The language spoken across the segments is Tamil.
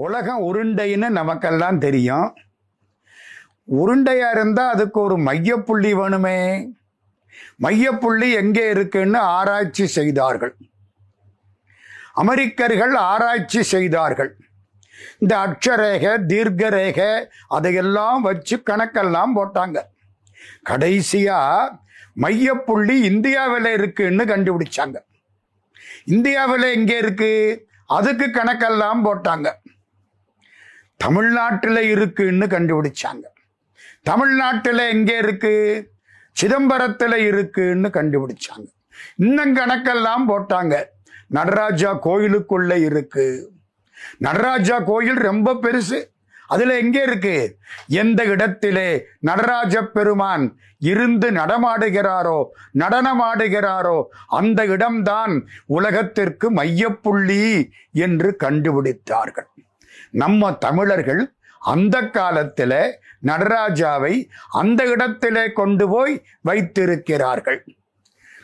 உலகம் உருண்டைன்னு நமக்கெல்லாம் தெரியும். உருண்டையா இருந்தால் அதுக்கு ஒரு மையப்புள்ளி வேணுமே. மையப்புள்ளி எங்கே இருக்குன்னு ஆராய்ச்சி செய்தார்கள். அமெரிக்கர்கள் ஆராய்ச்சி செய்தார்கள். இந்த அட்சரேக தீர்க்கரேக அதையெல்லாம் வச்சு கணக்கெல்லாம் போட்டாங்க. கடைசியா மையப்புள்ளி இந்தியாவில் இருக்குன்னு கண்டுபிடிச்சாங்க. இந்தியாவில் எங்கே இருக்கு? அதுக்கு கணக்கெல்லாம் போட்டாங்க. தமிழ்நாட்டில் இருக்குன்னு கண்டுபிடிச்சாங்க. தமிழ்நாட்டில் எங்கே இருக்கு? சிதம்பரத்தில் இருக்குன்னு கண்டுபிடிச்சாங்க. இன்னும் கணக்கெல்லாம் போட்டாங்க. நடராஜா கோயிலுக்குள்ள இருக்கு. நடராஜா கோயில் ரொம்ப பெருசு. அதுல எங்கே இருக்கு? எந்த இடத்திலே நடராஜ பெருமான் இருந்து நடமாடுகிறாரோ நடனமாடுகிறாரோ அந்த இடம்தான் உலகத்திற்கு மையப்புள்ளி என்று கண்டுபிடித்தார்கள். நம்ம தமிழர்கள் அந்த காலத்தில் நடராஜாவை அந்த இடத்திலே கொண்டு போய் வைத்திருக்கிறார்கள்.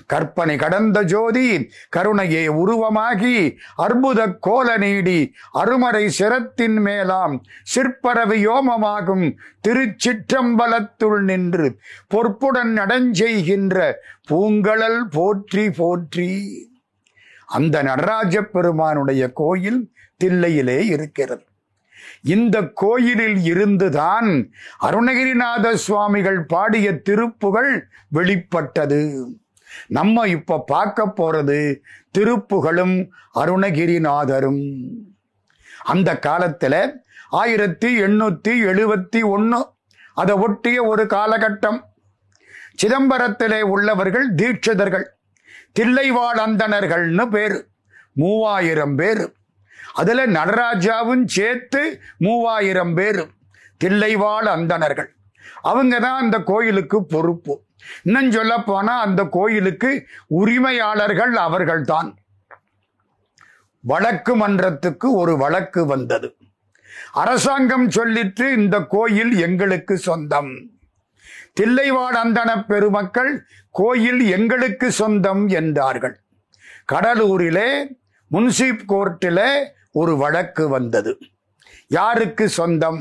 கற்பனை கடந்த ஜோதி கருணையே உருவமாகி அற்புத கோல நீடி அருமறை சிரத்தின் மேலாம் சிற்பரவி யோமமாகும் திருச்சிற்றம்பலத்துள் நின்று பொற்புடன் நடஞ்செய்கின்ற பூங்கழல் போற்றி போற்றி. அந்த நடராஜ பெருமானுடைய கோயில் தில்லையிலே இருக்கிறது. இந்த கோயிலில் இருந்துதான் அருணகிரிநாத சுவாமிகள் பாடிய திருப்புகள் வெளிப்பட்டது. நம்ம இப்ப பார்க்க போறது திருப்புகளும் அருணகிரிநாதரும். அந்த காலத்துல ஆயிரத்தி எண்ணூத்தி எழுபத்தி ஒன்னு அதை ஒட்டிய ஒரு காலகட்டம். சிதம்பரத்திலே உள்ளவர்கள் தீட்சிதர்கள் தில்லைவாழ் அந்தணர்கள்னு பேர் மூவாயிரம் பேர். அதில் நடராஜாவும் சேர்த்து மூவாயிரம் பேர் தில்லைவாழ் அந்தணர்கள். அவங்க தான் அந்த கோயிலுக்கு பொறுப்பு. இன்னும் சொல்ல போனால் அந்த கோயிலுக்கு உரிமையாளர்கள் அவர்கள்தான். வழக்கு மன்றத்துக்கு ஒரு வழக்கு வந்தது. அரசாங்கம் சொல்லிட்டு இந்த கோயில் எங்களுக்கு சொந்தம். தில்லைவாழ் அந்தன பெருமக்கள் கோயில் எங்களுக்கு சொந்தம் என்றார்கள். கடலூரிலே முன்சிப் கோர்ட்டிலே ஒரு வழக்கு வந்தது. யாருக்கு சொந்தம்?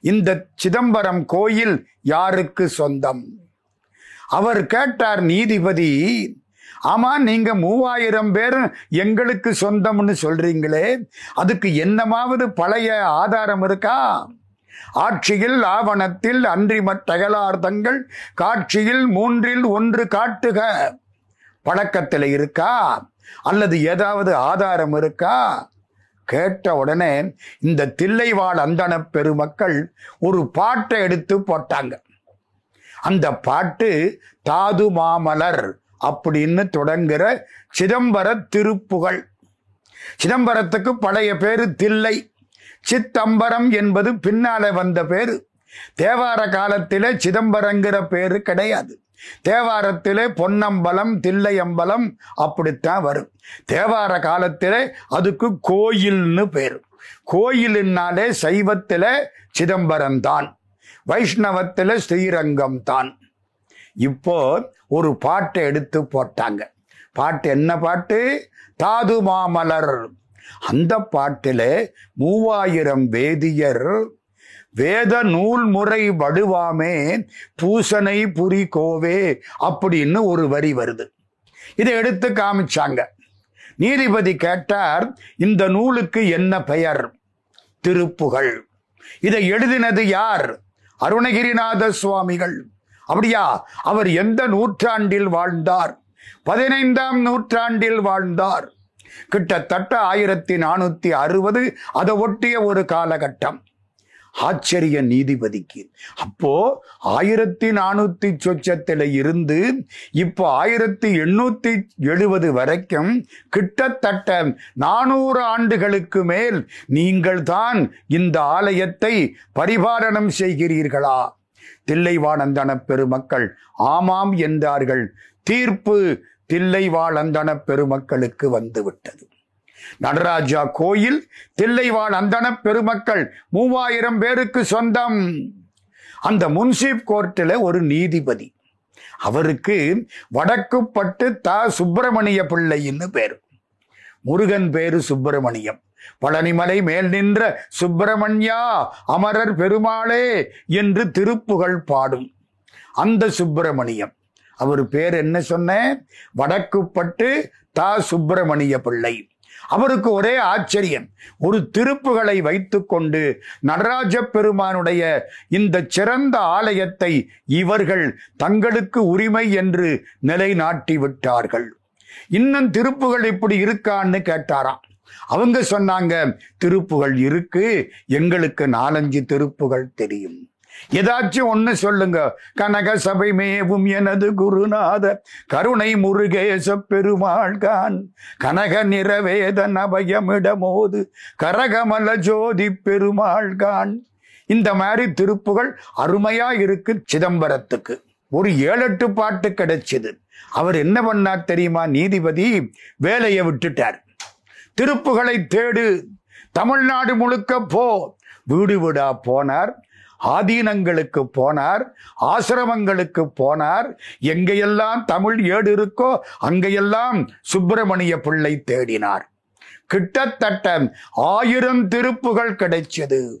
இந்த சிதம்பரம் கோயில் யாருக்கு சொந்தம்? அவர் கேட்டார் நீதிபதி ஆமா நீங்க மூவாயிரம் பேர் எங்களுக்கு சொந்தம்னு சொல்றீங்களே அதுக்கு என்னமாவது பழைய ஆதாரம் இருக்கா? ஆட்சியில் ஆவணத்தில் அன்றி மற்றகலார்த்தங்கள் காட்சியில் மூன்றில் ஒன்று காட்டுக. பழக்கத்தில் இருக்கா? அல்லது ஏதாவது ஆதாரம் இருக்கா? கேட்ட உடனே இந்த தில்லைவாழ் அந்தன பெருமக்கள் ஒரு பாட்டை எடுத்து போட்டாங்க. அந்த பாட்டு தாது மாமலர் அப்படின்னு தொடங்குற சிதம்பர திருப்புகழ். சிதம்பரத்துக்கு பழைய பேரு தில்லை. சித்தம்பரம் என்பது பின்னால வந்த பேரு. தேவார காலத்தில் சிதம்பரங்கிற பேரு கிடையாது. தேவாரத்திலே பொன்னம்பலம் தில்லையம்பலம் அப்படித்தான் வரும். தேவார காலத்திலே அதுக்கு கோயில்னு பேர். கோயிலுன்னாலே சைவத்தில் சிதம்பரம் தான். வைஷ்ணவத்தில் ஸ்ரீரங்கம் தான். இப்போ ஒரு பாட்டை எடுத்து போட்டாங்க. பாட்டு என்ன பாட்டு? தாது மாமலர் அந்த பாட்டில் மூவாயிரம் வேதியர் வேத நூல் முறை வடுவாமே பூசனை புரி கோவே அப்படின்னு ஒரு வரி வருது. இதை எடுத்து காமிச்சாங்க. நீதிபதி கேட்டார் இந்த நூலுக்கு என்ன பெயர்? திருப்புகள் இதை எழுதினது யார்? அருணகிரிநாத சுவாமிகள். அப்படியா அவர் எந்த நூற்றாண்டில் வாழ்ந்தார்? பதினைந்தாம் நூற்றாண்டில் வாழ்ந்தார். கிட்டத்தட்ட ஆயிரத்தி நானூத்தி அறுபது அதை ஒட்டிய ஒரு காலகட்டம். ஆச்சரிய நீதிபதிக்கு. அப்போ ஆயிரத்தி நானூத்தி சொச்சத்தில் இருந்து இப்போ ஆயிரத்தி எண்ணூத்தி எழுபது வரைக்கும் கிட்டத்தட்ட நானூறு ஆண்டுகளுக்கு மேல் நீங்கள் தான் இந்த ஆலயத்தை பரிபாலனம் செய்கிறீர்களா? தில்லைவானந்தன பெருமக்கள் ஆமாம் என்றார்கள். தீர்ப்பு தில்லைவாழந்தன பெருமக்களுக்கு வந்துவிட்டது. நடராஜா கோயில் தில்லைவாழ் அந்தன பெருமக்கள் மூவாயிரம் பேருக்கு சொந்தம். அந்த முன்சிப் கோர்ட்டில் ஒரு நீதிபதி. அவருக்கு வடக்குப்பட்டு த சுப்பிரமணிய பிள்ளைன்னு பேர். முருகன் பேரு சுப்பிரமணியம். பழனிமலை மேல் நின்ற சுப்பிரமணியா அமரர் பெருமாளே என்று திருப்புகழ் பாடும். அந்த சுப்பிரமணியம். அவர் பேர் என்ன சொன்ன? வடக்குப்பட்டு தா சுப்பிரமணிய பிள்ளை. அவருக்கு ஒரே ஆச்சரியம். ஒரு திருப்புகளை வைத்துக்கொண்டு நடராஜ பெருமானுடைய இந்த சிறந்த ஆலயத்தை இவர்கள் தங்களுக்கு உரிமை என்று நிலைநாட்டி விட்டார்கள் இன்னும் திருப்புகள் இப்படி இருக்கான்னு கேட்டாராம். அவங்க சொன்னாங்க திருப்புகள் இருக்கு எங்களுக்கு நாலஞ்சு திருப்புகள் தெரியும். ஏதாச்சும் ஒண்ணு சொல்லுங்க. கனக சபை மேவும் எனது குருநாத கருணை முருகேச பெருமாள்கான். கனக நிறவேதன் அபயமிடமோது கரகமல ஜோதி பெருமாள்கான். இந்த மாதிரி திருப்புகள் அருமையா இருக்கு சிதம்பரத்துக்கு. ஒரு ஏழெட்டு பாட்டு கிடைச்சது. அவர் என்ன பண்ணார் தெரியுமா? நீதிபதி வேலையை விட்டுட்டார். திருப்புகளை தேடு தமிழ்நாடு முழுக்க போ வீடு வீடா போனார். ஆதீனங்களுக்கு போனார் ஆசிரமங்களுக்கு போனார். எங்கெல்லாம் தமிழ் ஏடு இருக்கோ அங்கெல்லாம் சுப்பிரமணிய பிள்ளை தேடினார். கிட்டத்தட்ட ஆயிரம் திருப்புகள் கிடைச்சது.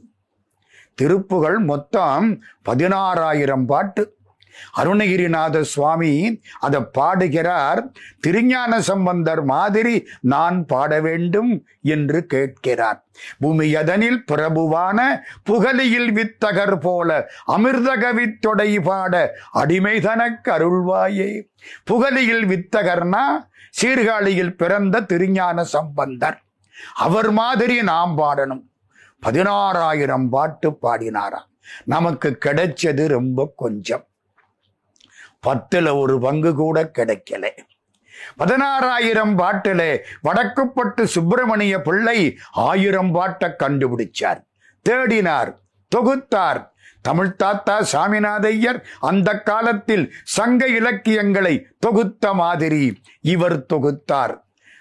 திருப்புகள் மொத்தம் பதினாறாயிரம் பாட்டு. அருணகிரிநாத சுவாமி அதை பாடுகிறார் திருஞான சம்பந்தர் மாதிரி நான் பாட வேண்டும் என்று கேட்கிறார். பூமியதனில் பிரபுவான புகழியில் வித்தகர் போல அமிர்தகவி தொடை பாட அடிமைதனக்கு அருள்வாயே. புகழியில் வித்தகர்னா சீர்காழியில் பிறந்த திருஞான சம்பந்தர். அவர் மாதிரி நாம் பாடணும். பதினாறாயிரம் பாட்டு பாடினாராம். நமக்கு கிடைச்சது ரொம்ப கொஞ்சம். பத்துல ஒரு பங்கு கூட கிடைக்கல. பதினாறாயிரம் பாட்டுல வடக்குப்பட்டு சுப்பிரமணிய பிள்ளை ஆயிரம் பாட்டை கண்டுபிடிச்சார். தேடினார் தொகுத்தார். தமிழ் தாத்தா சாமிநாதையர் அந்த காலத்தில் சங்க இலக்கியங்களை தொகுத்த மாதிரி இவர் தொகுத்தார்.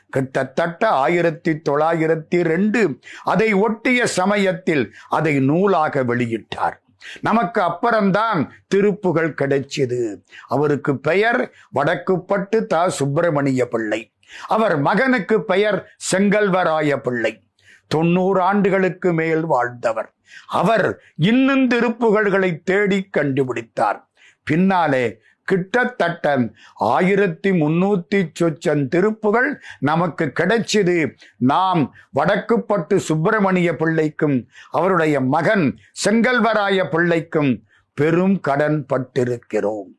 கிட்டத்தட்ட ஆயிரத்தி தொள்ளாயிரத்தி ரெண்டு அதை ஒட்டிய சமயத்தில் அதை நூலாக வெளியிட்டார். நமக்கு அப்புறம்தான் திருப்புகள் கிடைச்சது. அவருக்கு பெயர் வடக்குப்பட்டு தா. சுப்பிரமணிய பிள்ளை. அவர் மகனுக்கு பெயர் செங்கல்வராய பிள்ளை. தொண்ணூறு ஆண்டுகளுக்கு மேல் வாழ்ந்தவர். அவர் இன்னும் திருப்புகழ்களை தேடி கண்டுபிடித்தார். பின்னாலே கிட்டத்தட்ட ஆயிரத்தி முன்னூத்தி சொச்சன் திருப்புகள் நமக்கு கிடைச்சது. நாம் வடக்குப்பட்டு சுப்பிரமணிய பிள்ளைக்கும் அவருடைய மகன் செங்கல்வராய பிள்ளைக்கும் பெரும் கடன் பட்டிருக்கிறோம்.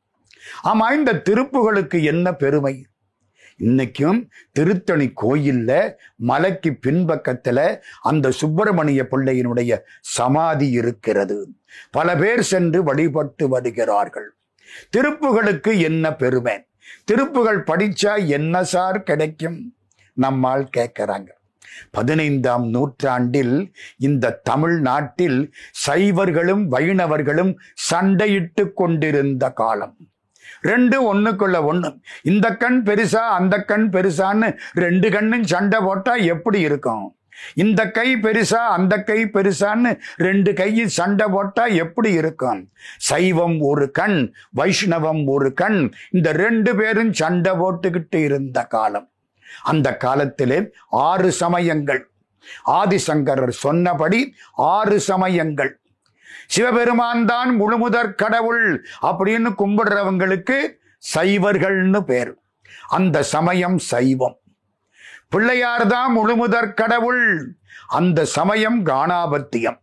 ஆமா இந்த திருப்புகளுக்கு என்ன பெருமை? இன்னைக்கும் திருத்தணி கோயில்ல மலைக்கு பின்பக்கத்துல அந்த சுப்பிரமணிய பிள்ளையினுடைய சமாதி இருக்கிறது. பல பேர் சென்று வழிபட்டு வருகிறார்கள். திருப்புகளுக்கு என்ன பெருமை திருப்புகள் படிச்சா என்ன சார் கிடைக்கும்? நம்மால் கேட்கிறாங்க. பதினைந்தாம் நூற்றாண்டில் இந்த தமிழ்நாட்டில் சைவர்களும் வைணவர்களும் சண்டையிட்டு கொண்டிருந்த காலம். ரெண்டு ஒண்ணுக்குள்ள ஒண்ணு. இந்த கண் பெருசா அந்த கண் பெருசான்னு ரெண்டு கண்ணும் சண்டை போட்டா எப்படி இருக்கும்? இந்த கை பெருசா அந்த கை பெருசான்னு ரெண்டு கையில் சண்டை போட்டா எப்படி இருக்கும்? சைவம் ஒரு கண் வைஷ்ணவம் ஒரு கண். இந்த ரெண்டு பேரும் சண்டை போட்டுக்கிட்டு இருந்த காலம். அந்த காலத்திலே ஆறு சமயங்கள். ஆதிசங்கரர் சொன்னபடி ஆறு சமயங்கள். சிவபெருமான் தான் முழுமுதற் கடவுள் அப்படின்னு கும்பிடுறவங்களுக்கு சைவர்கள்னு பேர். அந்த சமயம் சைவம். பிள்ளையார் தான் முழுமுதற் கடவுள். அந்த சமயம் காணாபத்தியம்.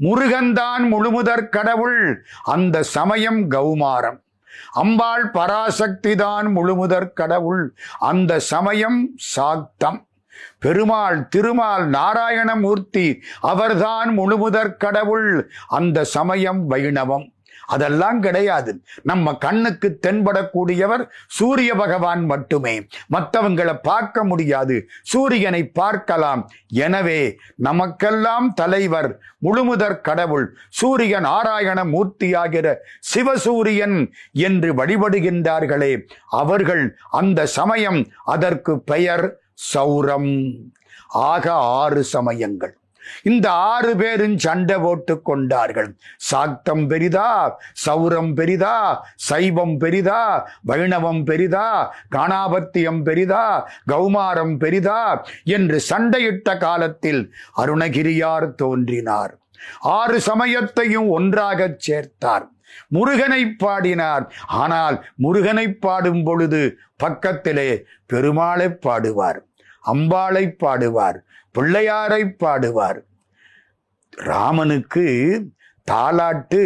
முருகன்தான் முழுமுதற் கடவுள். அந்த சமயம் கௌமாரம். அம்பாள் பராசக்தி தான் முழுமுதற் கடவுள். அந்த சமயம் சாக்தம். பெருமாள் திருமால் நாராயணமூர்த்தி அவர்தான் முழுமுதற் கடவுள். அந்த சமயம் வைணவம். அதெல்லாம் கிடையாது. நம்ம கண்ணுக்கு தென்படக்கூடியவர் சூரிய பகவான் மட்டுமே. மற்றவங்களை பார்க்க முடியாது. சூரியனை பார்க்கலாம். எனவே நமக்கெல்லாம் தலைவர் முழுமுதற் கடவுள் சூரிய நாராயண மூர்த்தியாகிற சிவசூரியன் என்று வழிபடுகின்றார்களே. அவர்கள் அந்த சமயம் அதற்கு பெயர் சௌரம். ஆக ஆறு சமயங்கள். இந்த ஆறு பேரும் சண்டை போட்டு கொண்டார்கள். சாக்தம் பெரிதா சௌரம் பெரிதா சைவம் பெரிதா வைணவம் பெரிதா காணாபத்தியம் பெரிதா கௌமாரம் பெரிதா என்று சண்டையிட்ட காலத்தில் அருணகிரியார் தோன்றினார். ஆறு சமயத்தையும் ஒன்றாகச் சேர்த்தார். முருகனை பாடினார். ஆனால் முருகனை பாடும் பொழுது பக்கத்திலே பெருமாளை பாடுவார் அம்பாளை பாடுவார் பிள்ளையாரை பாடுவார். ராமனுக்கு தாலாட்டு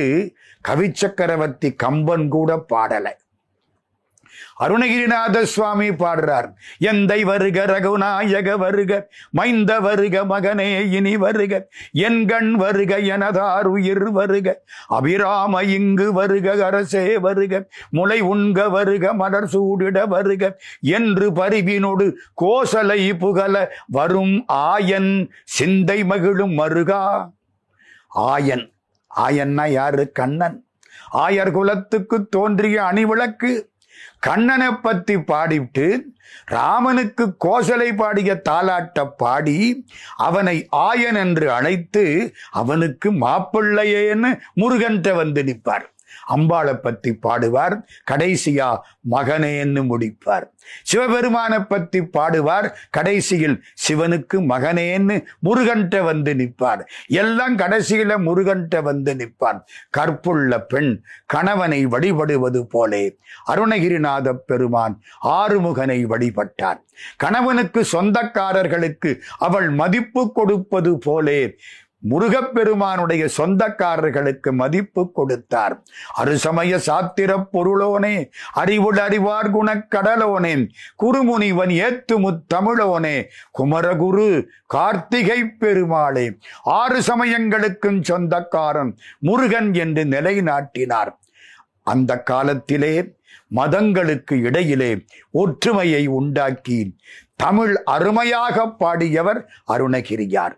கவிச்சக்கரவர்த்தி கம்பன் கூட பாடலை. அருணகிரிநாத சுவாமி பாடுறார். எந்தை வருக ரகுநாயக வருக மைந்த வருக மகனே இனி வருக என் கண் வருக எனதார் உயிர் வருக அபிராம இங்கு வருக அரசே வருக முளை உண்க வருக மலர் சூடிட வருக என்று பரிவினோடு கோசலை புகழ வரும் ஆயன் சிந்தை மகிழும் மருகா. ஆயன். ஆயன்னா யாரு? கண்ணன். ஆயர் குலத்துக்கு தோன்றிய அணிவிளக்கு கண்ணனை பத்தி பாடிவிட்டு ராமனுக்கு கோசலை பாடிய தாலாட்ட பாடி அவனை ஆயன் என்று அழைத்து அவனுக்கு மாப்பிள்ளையேன்னு முருகன்ட்ட வந்து நிற்பார். அம்பாளை பத்தி பாடுவார். கடைசியா மகனேன்னு முடிப்பார். சிவபெருமானை பத்தி பாடுவார். கடைசியில் சிவனுக்கு மகனேன்னு முருகன்ட்ட வந்து நிற்பார். எல்லாம் கடைசியில முருகன்ட்ட வந்து நிற்பார். கற்புள்ள பெண் கணவனை வழிபடுவது போலே அருணகிரிநாத பெருமான் ஆறுமுகனை வழிபட்டார். கணவனுக்கு சொந்தக்காரர்களுக்கு அவள் மதிப்பு கொடுப்பது போலே முருகப்பெருமானுடைய சொந்தக்காரர்களுக்கு மதிப்பு கொடுத்தார். அருசமய சாத்திர பொருளோனே அறிவுள் அறிவார் குணக்கடலோனே குருமுனிவன் ஏத்துமுத் தமிழோனே குமரகுரு கார்த்திகை பெருமாளே ஆறு சமயங்களுக்கும் சொந்தக்காரன் முருகன் என்று நிலைநாட்டினார். அந்த காலத்திலே மதங்களுக்கு இடையிலே ஒற்றுமையை உண்டாக்கி தமிழ் அருமையாக பாடியவர் அருணகிரியார்.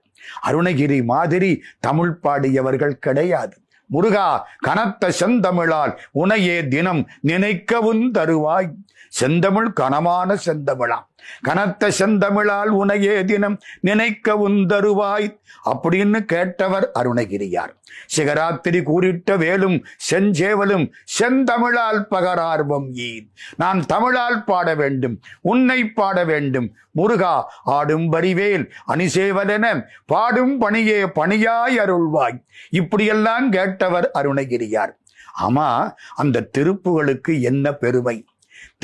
அருணகிரி மாதிரி தமிழ் பாடியவர்கள் கிடையாது. முருகா கனத்த செந்தமிழால் உனையே தினம் நினைக்கவும் தருவாய். செந்தமிழ் கனமான செந்தமிழாம் கனத்த செந்தமிழால் உனையே தினம் நினைக்க உந்தருவாய் அப்படின்னு கேட்டவர் அருணகிரியார். சிகராத்திரி கூறிட்ட வேலும் செஞ்சேவலும் செந்தமிழால் பகரார்வம் ஈத் நான் தமிழால் பாட வேண்டும் உன்னை பாட வேண்டும். முருகா ஆடும் வரிவேல் அணிசேவலென பாடும் பணியே பணியாய் அருள்வாய். இப்படியெல்லாம் கேட்டவர் அருணகிரியார். ஆமா அந்த திருப்புகளுக்கு என்ன பெருமை?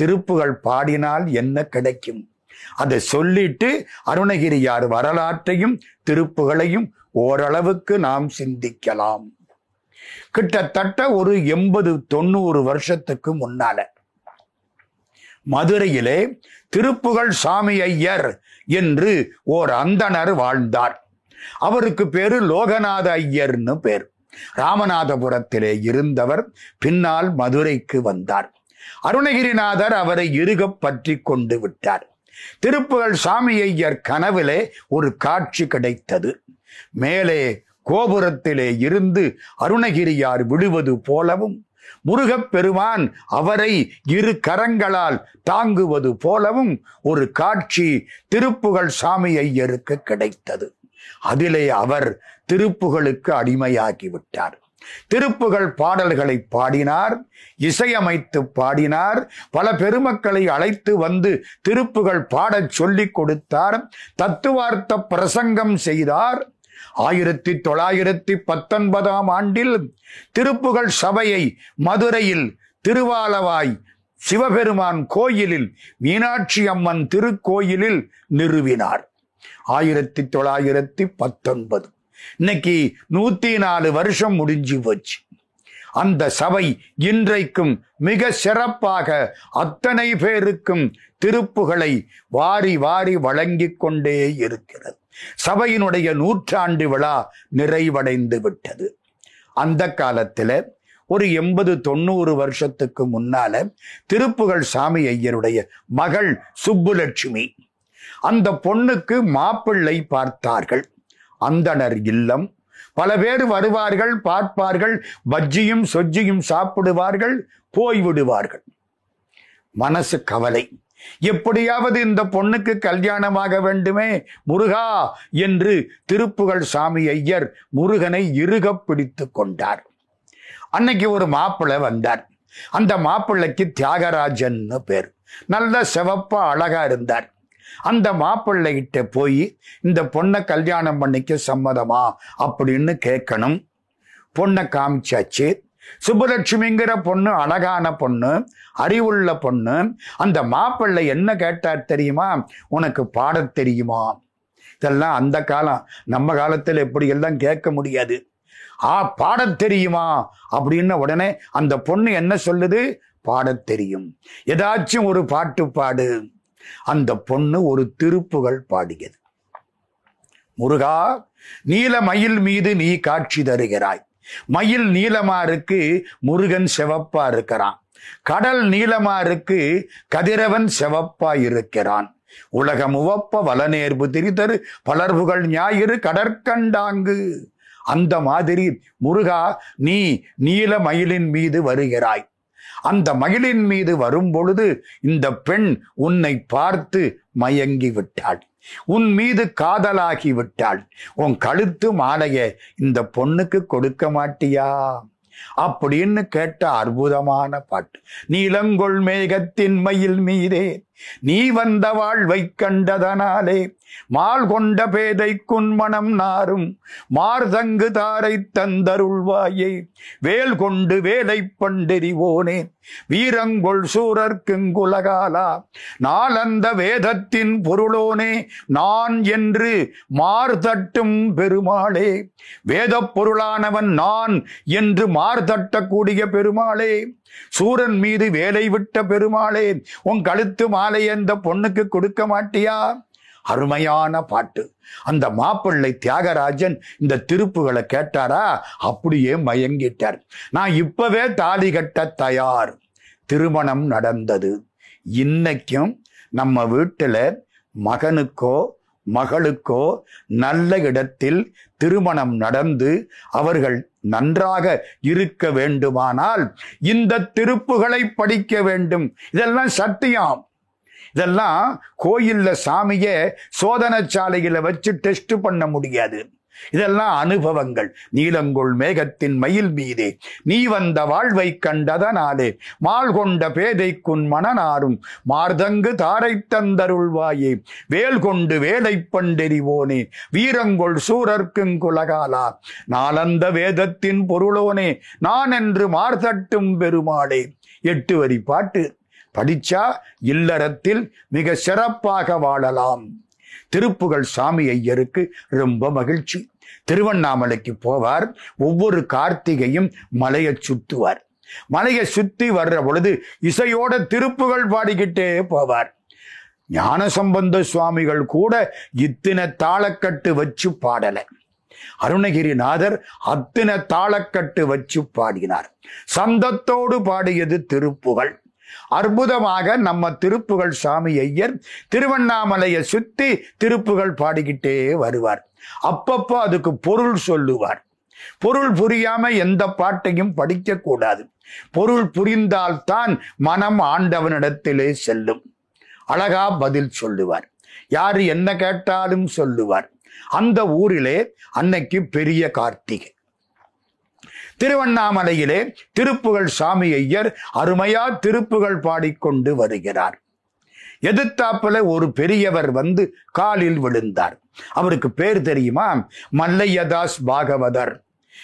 திருப்புகள் பாடினால் என்ன கிடைக்கும்? அதை சொல்லிட்டு அருணகிரியார் வரலாற்றையும் திருப்புகளையும் ஓரளவுக்கு நாம் சிந்திக்கலாம். கிட்டத்தட்ட ஒரு எண்பது தொண்ணூறு வருஷத்துக்கு முன்னால மதுரையிலே திருப்புகழ் சாமி ஐயர் என்று ஓர் அந்தணர் வாழ்ந்தார். அவருக்கு பேரு லோகநாத ஐயர்னு பேர். ராமநாதபுரத்திலே இருந்தவர் பின்னால் மதுரைக்கு வந்தார். அருணகிரிநாதர் அவரை இருக பற்றி கொண்டு விட்டார். திருப்புகழ் சாமி ஐயர் கனவிலே ஒரு காட்சி கிடைத்தது. மேலே கோபுரத்திலே இருந்து அருணகிரியார் விடுவது போலவும் முருகப்பெருமான் அவரை இரு கரங்களால் தாங்குவது போலவும் ஒரு காட்சி திருப்புகழ் சாமி ஐயருக்கு கிடைத்தது. அதிலே அவர் திருப்புகளுக்கு அடிமையாகிவிட்டார். திருப்புகள் பாடல்களை பாடினார் இசையமைத்து பாடினார் பல பெருமக்களை அழைத்து வந்து திருப்புகள் பாடச் சொல்லிக் கொடுத்தார் தத்துவார்த்த பிரசங்கம் செய்தார். ஆயிரத்தி தொள்ளாயிரத்தி பத்தொன்பதாம் ஆண்டில் திருப்புகள் சபையை மதுரையில் திருவாலவாய் சிவபெருமான் கோயிலில் மீனாட்சி அம்மன் திருக்கோயிலில் நிறுவினார். ஆயிரத்தி தொள்ளாயிரத்தி பத்தொன்பது இன்னைக்கு நூத்தி நாலு வருஷம் முடிஞ்சு போச்சு. அந்த சபை இன்றைக்கும் மிக சிறப்பாக அத்தனை பேருக்கும் திருப்புகளை வாரி வாரி வழங்கிக் கொண்டே இருக்கிறது. சபையினுடைய நூற்றாண்டு விழா நிறைவடைந்து விட்டது. அந்த காலத்துல ஒரு எண்பது தொண்ணூறு வருஷத்துக்கு முன்னால திருப்புகள் சாமி ஐயருடைய மகள் சுப்புலட்சுமி. அந்த பொண்ணுக்கு மாப்பிள்ளை பார்த்தார்கள். அந்தனர் இல்லம். பல பேர் வருவார்கள் பார்ப்பார்கள் பஜ்ஜியும் சொஜ்ஜியும் சாப்பிடுவார்கள் போய்விடுவார்கள். மனசு கவலை. எப்படியாவது இந்த பொண்ணுக்கு கல்யாணமாக வேண்டுமே? முருகா என்று திருப்புகழ் சாமி ஐயர் முருகனை இறுக பிடித்து கொண்டார். அன்னைக்கு ஒரு மாப்பிள்ளை வந்தார். அந்த மாப்பிள்ளைக்கு தியாகராஜன்னு பேர். நல்ல சிவப்பா அழகா இருந்தார். அந்த மாப்பிள்ளைகிட்ட போய் இந்த பொண்ணை கல்யாணம் பண்ணிக்க சம்மதமா அப்படின்னு கேட்கணும். பொண்ணை காமிச்சாச்சு. சுப்புலட்சுமிங்கிற பொண்ணு அழகான பொண்ணு அறிவுள்ள பொண்ணு அந்த மாப்பிள்ளை என்ன கேட்டார் தெரியுமா? உனக்கு பாடத் தெரியுமா? இதெல்லாம் அந்த காலம் நம்ம காலத்தில் எப்படி எல்லாம் கேட்க முடியாது. ஆ பாடத் தெரியுமா? அப்படின்னு உடனே அந்த பொண்ணு என்ன சொல்லுது? பாடத் தெரியும். ஏதாச்சும் ஒரு பாட்டு பாடு. அந்த பொண்ணு ஒரு திருப்புகள் பாடியது. முருகா நீல மயில் மீது நீ காட்சி தருகிறாய். மயில் நீளமா இருக்கு முருகன் செவப்பா இருக்கிறான். கடல் நீளமா இருக்கு கதிரவன் செவப்பா இருக்கிறான். உலகம் உவப்ப வலநேர்பு திரிதரு பலர்புகள் ஞாயிறு கடற்கண்டாங்கு. அந்த மாதிரி முருகா நீ நீல மயிலின் மீது வருகிறாய். அந்த மயிலின் மீது வரும் பொழுது இந்த பெண் உன்னை பார்த்து மயங்கி விட்டாள் உன் மீது காதலாகி விட்டாள் உன் கழுத்து மாலைய இந்த பொண்ணுக்கு கொடுக்க மாட்டியா? அப்படின்னு கேட்ட அற்புதமான பாட்டு. நீலங்கொள் மேகத்தின் மயில் மீதே நீ வந்த வாழ்வை கண்டதனாலே மால் கொண்ட பேதை குன்மணம் நாரும் மார்தங்கு தாரை தந்தருள்வாயே. வேல் கொண்டு வேலை பண்டெறிவோனே. வீரங்கொள் சூரர்க்குங்குலகாலா நாளந்த வேதத்தின் பொருளோனே. நான் என்று மார்தட்டும் பெருமாளே. வேதப் பொருளானவன் நான் என்று மார்தட்டக்கூடிய பெருமாளே. சூரன் மீது வேலை விட்ட பெருமாளே உன் கழுத்து மாலை அந்த பொண்ணுக்கு கொடுக்க மாட்டியா? அருமையான பாட்டு. அந்த மாப்பிள்ளை தியாகராஜன் இந்த திருப்புகளை கேட்டாரா? அப்படியே மயங்கிட்டார். நான் இப்பவே தாலி கட்ட தயார். திருமணம் நடந்தது. இன்னைக்கும் நம்ம வீட்டில் மகனுக்கோ மகளுக்கோ நல்ல இடத்தில் திருமணம் நடந்து அவர்கள் நன்றாக இருக்க வேண்டுமானால் இந்த திருப்புகளை படிக்க வேண்டும். இதெல்லாம் சத்தியம். இதெல்லாம் கோயில்ல சோதனை சாலையில் வச்சு டெஸ்ட் பண்ண முடியாது. இதெல்லாம் அனுபவங்கள். நீலங்கொள் மேகத்தின் மயில் மீதே. நீ வந்த வாழ்வை கண்டதனாலே மால் கொண்ட பேதைக்குன் மனநாரும் மார்தங்கு தாரை தந்தருள்வாயே. வேல் கொண்டு வேலை பண்டெறிவோனே. வீரங்கொள் சூரர்க்குங்குலகாலா நாளந்த வேதத்தின் பொருளோனே. நான் என்று மார்தட்டும் பெருமாளே. எட்டு வரி பாட்டு. படிச்சா இல்லறத்தில் மிக சிறப்பாக வாழலாம். திருப்புகழ் சாமி ஐயருக்கு ரொம்ப மகிழ்ச்சி. திருவண்ணாமலைக்கு போவார். ஒவ்வொரு கார்த்திகையும் மலையை சுத்துவார். மலையை சுத்தி வர்ற பொழுது இசையோட திருப்புகள் பாடிக்கிட்டே போவார். ஞானசம்பந்த சுவாமிகள் கூட இத்தனை தாளக்கட்டு வச்சு பாடல. அருணகிரிநாதர் அத்தனை தாளக்கட்டு வச்சு பாடினார். சந்தத்தோடு பாடியது திருப்புகள். அற்புதமாக நம்ம திருப்புகள் சாமி ஐயர் திருவண்ணாமலையை சுத்தி திருப்புகள் பாடிக்கிட்டே வருவார். அப்பப்போ அதுக்கு பொருள் சொல்லுவார். பொருள் புரியாம எந்த பாட்டையும் படிக்க கூடாது. பொருள் புரிந்தால்தான் மனம் ஆண்டவனிடத்திலே செல்லும். அழகா பதில் சொல்லுவார். யாரு என்ன கேட்டாலும் சொல்லுவார். அந்த ஊரிலே அன்னைக்கு பெரிய கார்த்திகை. திருவண்ணாமலையிலே திருப்புகழ் சாமி ஐயர் அருமையா திருப்புகள் பாடிக்கொண்டு வருகிறார். எதிர்த்தாப்புல ஒரு பெரியவர் வந்து காலில் விழுந்தார். அவருக்கு பேர் தெரியுமா? மல்லையதாஸ் பாகவதர்.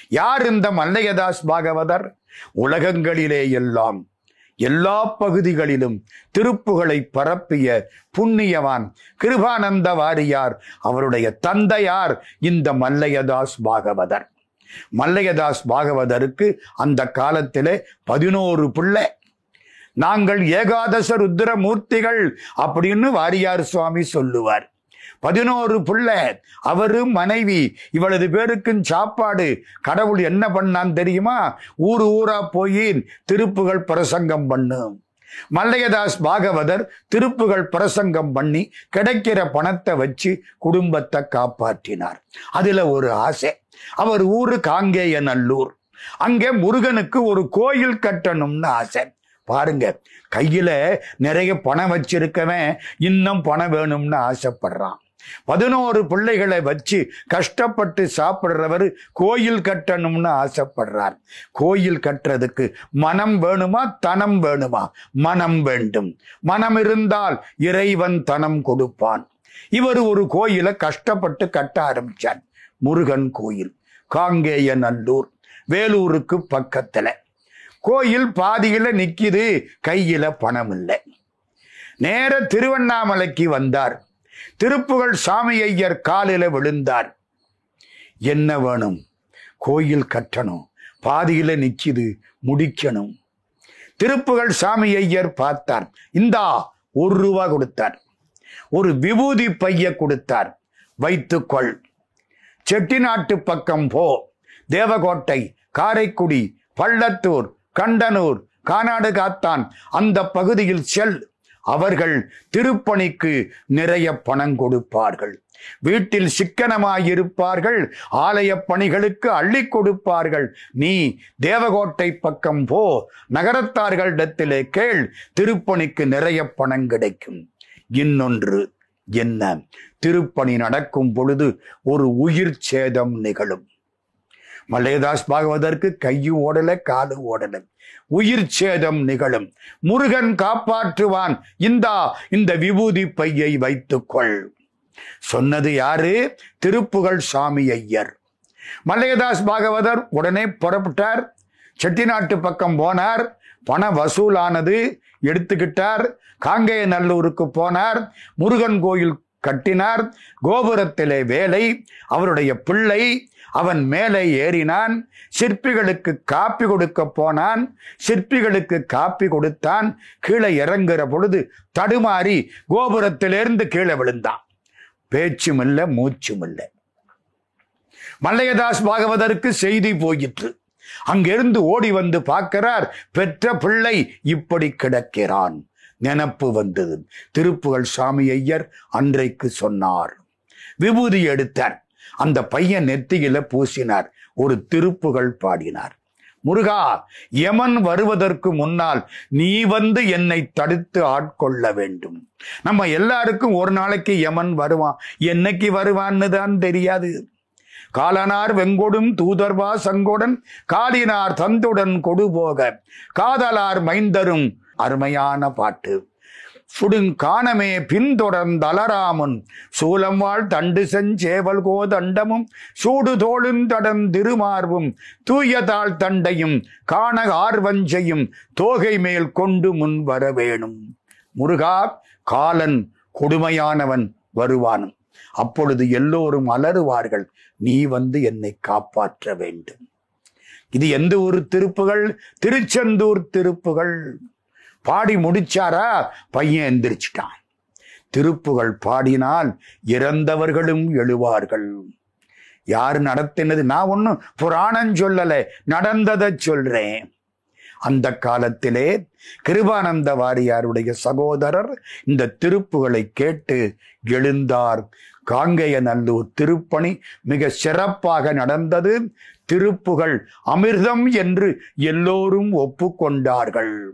யார் இந்த மல்லையதாஸ் பாகவதர்? உலகங்களிலே எல்லாம் எல்லா பகுதிகளிலும் திருப்புகளை பரப்பிய புண்ணியவான் கிருபானந்த வாரியார் அவருடைய தந்தையார் இந்த மல்லையதாஸ் பாகவதர். மல்லையதாஸ் பாகவதருக்கு அந்த காலத்திலே பதினோரு பிள்ளை. நாங்கள் ஏகாதச ருத்ர மூர்த்திகள் அப்படின்னு வாரியார் சுவாமி சொல்லுவார். பதினோரு புள்ள. அவரு மனைவி. இவளது பேருக்கும் சாப்பாடு. கடவுள் என்ன பண்ணான் தெரியுமா? ஊர் ஊரா போய் திருப்புகள் பிரசங்கம் பண்ணும். மல்லையதாஸ் பாகவதர் திருப்புகள் பிரசங்கம் பண்ணி கிடைக்கிற பணத்தை வச்சு குடும்பத்தை காப்பாற்றினார். அதுல ஒரு ஆசை. அவர் ஊரு காங்கேய நல்லூர் அங்கே முருகனுக்கு ஒரு கோயில் கட்டணும்னு ஆசை. பாருங்க கையில நிறைய பணம் வச்சிருக்கவன் இன்னும் பணம் வேணும்னு ஆசைப்படுறான். பதினோரு பிள்ளைகளை வச்சு கஷ்டப்பட்டு சாப்பிட்றவர் கோயில் கட்டணும்னு ஆசைப்படுறார். கோயில் கட்டுறதுக்கு மனம் வேணுமா தனம் வேணுமா? மனம் வேண்டும். மனம் இருந்தால் இறைவன் தனம் கொடுப்பான். இவர் ஒரு கோயிலை கஷ்டப்பட்டு கட்ட ஆரம்பிச்சார். முருகன் கோயில் காங்கேய நல்லூர் வேலூருக்கு பக்கத்துல. கோயில் பாதியில நிற்கிது கையில பணம் இல்லை நேர திருவண்ணாமலைக்கு வந்தார். திருப்புகழ் சாமி ஐயர் காலில விழுந்தார். என்ன வேணும்? கோயில் கட்டணும் பாதியில நிற்கிது முடிக்கணும். திருப்புகழ் சாமி ஐயர் பார்த்தார். இந்தா ஒரு ரூபா கொடுத்தார். ஒரு விபூதி பைய கொடுத்தார். வைத்துக்கொள். செட்டிநாட்டு பக்கம் போ. தேவகோட்டை காரைக்குடி பள்ளத்தூர் கண்டனூர் கானாடு காத்தான் அந்த பகுதியில் செல். அவர்கள் திருப்பணிக்கு நிறைய பணம் கொடுப்பார்கள். வீட்டில் சிக்கனமாயிருப்பார்கள் ஆலய பணிகளுக்கு அள்ளி கொடுப்பார்கள். நீ தேவகோட்டை பக்கம் போ நகரத்தார்களிடத்திலே கேள் திருப்பணிக்கு நிறைய பணம் கிடைக்கும். இன்னொன்று என்ன? திருப்பணி நடக்கும் பொழுது ஒரு உயிர் சேதம் நிகழும். மல்லேதாஸ் பாகவதற்கு கையும் ஓடல காலு ஓடல. உயிர் சேதம் நிகழும். முருகன் காப்பாற்றுவான். இந்தா இந்த விபூதி பையை வைத்துக்கொள். சொன்னது யாரு? திருப்புகழ் சாமி ஐயர். மல்லையதாஸ் பாகவதர் உடனே புறப்பட்டார். செட்டிநாட்டு பக்கம் போனார். பண வசூலானது எடுத்துக்கிட்டார். காங்கேய நல்லூருக்கு போனார். முருகன் கோயில் கட்டினார். கோபுரத்திலே வேலை. அவருடைய பிள்ளை அவன் மேலே ஏறினான். சிற்பிகளுக்கு காப்பி கொடுக்க போனான். சிற்பிகளுக்கு காப்பி கொடுத்தான். கீழே இறங்குற பொழுது தடுமாறி கோபுரத்திலிருந்து கீழே விழுந்தான். பேச்சும் இல்லை மூச்சும் இல்லை மல்லையதாஸ் பாகவதற்கு செய்தி போயிற்று. அங்கிருந்து ஓடி வந்து பார்க்கிறார் பெற்ற பிள்ளை இப்படி கிடக்கிறான். நினப்பு வந்தது. திருப்புகழ் சாமி ஐயர் அன்றைக்கு சொன்னார். விபூதி எடுத்தார். அந்த பையன் நெத்தியில பூசினார். ஒரு திருப்புகழ் பாடினார். முருகா யமன் வருவதற்கு முன்னால் நீ வந்து என்னை தடுத்து ஆட்கொள்ள வேண்டும். நம்ம எல்லாருக்கும் ஒரு நாளைக்கு யமன் வருவான். என்னைக்கு வருவான்னு தான் தெரியாது. காலனார் வெங்கொடும் தூதர்வா சங்கொடன் காலினார் தந்துடன் கொடுபோக. காதலார் மைந்தரும் அருமையான பாட்டு. சுடுங்கானமே பின்தொடர்ந்தலராமுன் சூலம் வாழ் தண்டு செஞ்சேவல் கோதண்டமும் சூடு தோளும் தடம் திருமார்பும் தூயதாள் தண்டையும் காண ஆர்வஞ்சையும் தோகை மேல் கொண்டு முன் வர வேணும் முருகா காலன் கொடுமையானவன் வருவானும். அப்பொழுது எல்லோரும் அலறுவார்கள் நீ வந்து என்னை காப்பாற்ற வேண்டும். இது எந்த ஊர் திருப்புகள்? திருச்செந்தூர் திருப்புகள். பாடி முடிச்சாரா? பையன் எந்திரிச்சிட்டான். திருப்புகள் பாடினால் இறந்தவர்களும் எழுவார்கள். யார் நடத்தினது? நான் ஒன்றும் புராணம் சொல்லல நடந்ததை சொல்றேன். அந்த காலத்திலே கிருபானந்த வாரியாருடைய சகோதரர் இந்த திருப்புகளை கேட்டு எழுந்தார். காங்கைய நல்லூர் திருப்பணி மிக சிறப்பாக நடந்தது. திருப்புகள் அமிர்தம் என்று எல்லோரும் ஒப்புக்கொண்டார்கள்.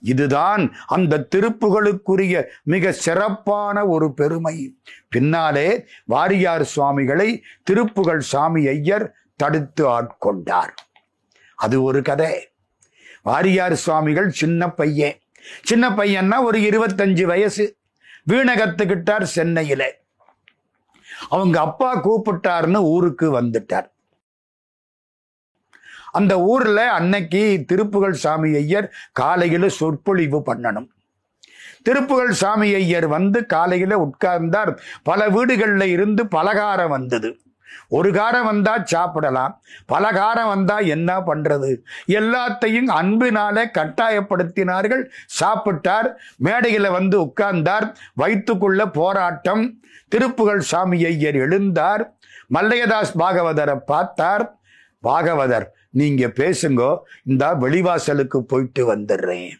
இதுதான் அந்த திருப்புகளுக்குரிய மிக சிறப்பான ஒரு பெருமை. பின்னாலே வாரியார் சுவாமிகளை திருப்புகள் சாமி ஐயர் தடுத்து ஆட்கொண்டார். அது ஒரு கதை. வாரியார் சுவாமிகள் சின்ன பையன். சின்ன பையன்னா ஒரு இருபத்தஞ்சு வயசு. வீணை கத்துக்கிட்டார் சென்னையில. அவங்க அப்பா கூப்பிட்டாருன்னு ஊருக்கு வந்துட்டார். அந்த ஊர்ல அன்னைக்கு திருப்புகழ் சாமி ஐயர் காலையில சொற்பொழிவு பண்ணணும். திருப்புகழ் சாமி ஐயர் வந்து காலையில உட்கார்ந்தார். பல வீடுகளில் இருந்து பலகாரம் வந்தது. ஒரு காரம் வந்தா சாப்பிடலாம் பலகாரம் வந்தா என்ன பண்றது? எல்லாத்தையும் அன்பினாலே கட்டாயப்படுத்தினார்கள். சாப்பிட்டார் மேடையில வந்து உட்கார்ந்தார் வைத்துக்குள்ள போராட்டம் திருப்புகழ் சாமி ஐயர் எழுந்தார் மல்லையதாஸ் பாகவதரை பார்த்தார். பாகவதர் நீங்க பேசுங்கோ இந்த வெளிவாசலுக்கு போயிட்டு வந்துடுறேன்.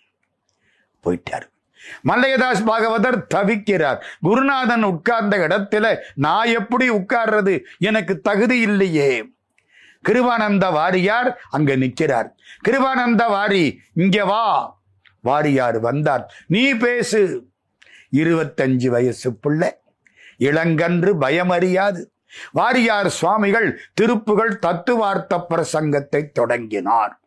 போயிட்டார். மல்லையதாஸ் பாகவதர் தவிக்கிறார். குருநாதன் உட்கார்ந்த இடத்துல நான் எப்படி உட்கார்றது? எனக்கு தகுதி இல்லையே. கிருபானந்த வாரியார் அங்க நிற்கிறார். கிருபானந்த வாரி இங்க வா. வாரியார் வந்தார். நீ பேசு. இருபத்தஞ்சு வயசு பிள்ளை இளங்கன்று பயமறியாது. வாரியார் சுவாமிகள் திருப்புகள் தத்துவார்த்த பிரசங்கத்தை தொடங்கினார்.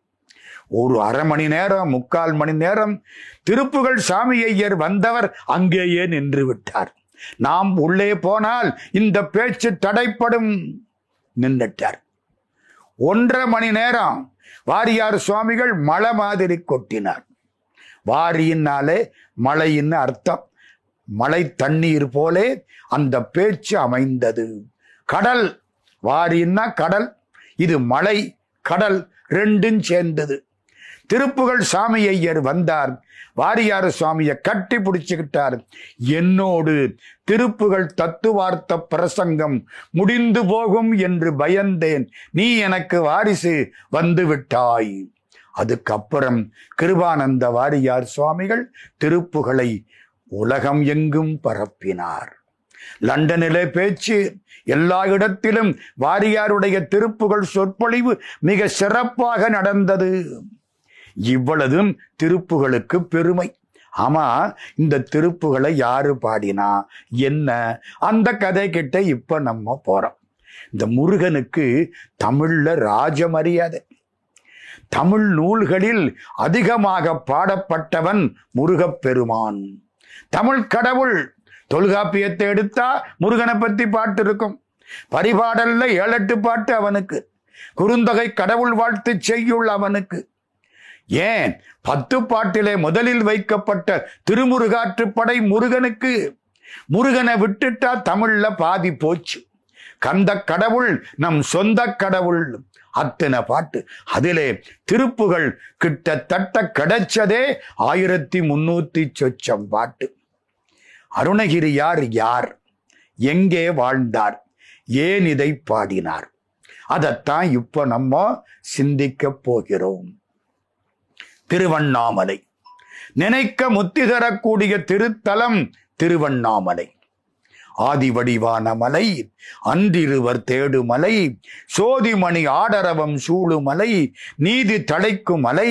ஒரு அரை மணி நேரம் முக்கால் மணி நேரம் திருப்புகள் சாமி ஐயர் வந்தவர் அங்கேயே நின்று விட்டார். நாம் உள்ளே போனால் இந்த பேச்சு தடைப்படும் நின்றுட்டார். ஒன்றரை மணி நேரம் வாரியார் சுவாமிகள் மழை மாதிரி கொட்டினார். வாரியினாலே மழையின் அர்த்தம். மழை தண்ணீர் போலே அந்த பேச்சு அமைந்தது. கடல் வாரின்னா கடல் இது மலை கடல் ரெண்டும் சேர்ந்தது. திருப்புகள் சாமி ஐயர் வந்தார். வாரியார் சுவாமியை கட்டி பிடிச்சுக்கிட்டார். என்னோடு திருப்புகள் தத்துவார்த்த பிரசங்கம் முடிந்து போகும் என்று பயந்தேன். நீ எனக்கு வாரிசு வந்து விட்டாய். அதுக்கப்புறம் கிருபானந்த வாரியார் சுவாமிகள் திருப்புகளை உலகம் எங்கும் பரப்பினார். லண்டனிலே பேச்சு எல்லா இடத்திலும் வாரியாருடைய திருப்புகள் சொற்பொழிவு மிக சிறப்பாக நடந்தது. இவ்வளதும் திருப்புகளுக்கு பெருமை. ஆமா இந்த திருப்புகளை யாரு பாடினா? என்ன? அந்த கதை கிட்ட இப்ப நம்ம போறோம். இந்த முருகனுக்கு தமிழ்ல ராஜ மரியாதை தமிழ் நூல்களில் அதிகமாக பாடப்பட்டவன் முருகப்பெருமான். தமிழ் கடவுள் தொல்காப்பியத்தை எடுத்தா முருகனை பத்தி பாட்டு இருக்கும் பரிபாடல்ல ஏழெட்டு பாட்டு அவனுக்கு. குறுந்தொகை கடவுள் வாழ்த்து செய்யுள் அவனுக்கு. ஏன்? பத்து பாட்டிலே முதலில் வைக்கப்பட்ட திருமுருகாற்றுப்படை முருகனுக்கு முருகனை விட்டுட்டா தமிழ்ல பாதி போச்சு. கந்த கடவுள் நம் சொந்த கடவுள். அத்தனை பாட்டு. அதிலே திருப்புகள் கிட்டத்தட்ட கிடைச்சதே ஆயிரத்தி முன்னூத்தி சொச்சம் பாட்டு. அருணகிரியார் யார்? எங்கே வாழ்ந்தார்? ஏன் இதை பாடினார்? அதைத்தான் இப்போ நம்ம சிந்திக்க போகிறோம். திருவண்ணாமலை. நினைக்க முத்தி தரக்கூடிய திருத்தலம் திருவண்ணாமலை. ஆதிவடிவான மலை அன்றிருவர் தேடுமலை சோதிமணி ஆடரவம் சூழுமலை நீதி தழைக்கும் மலை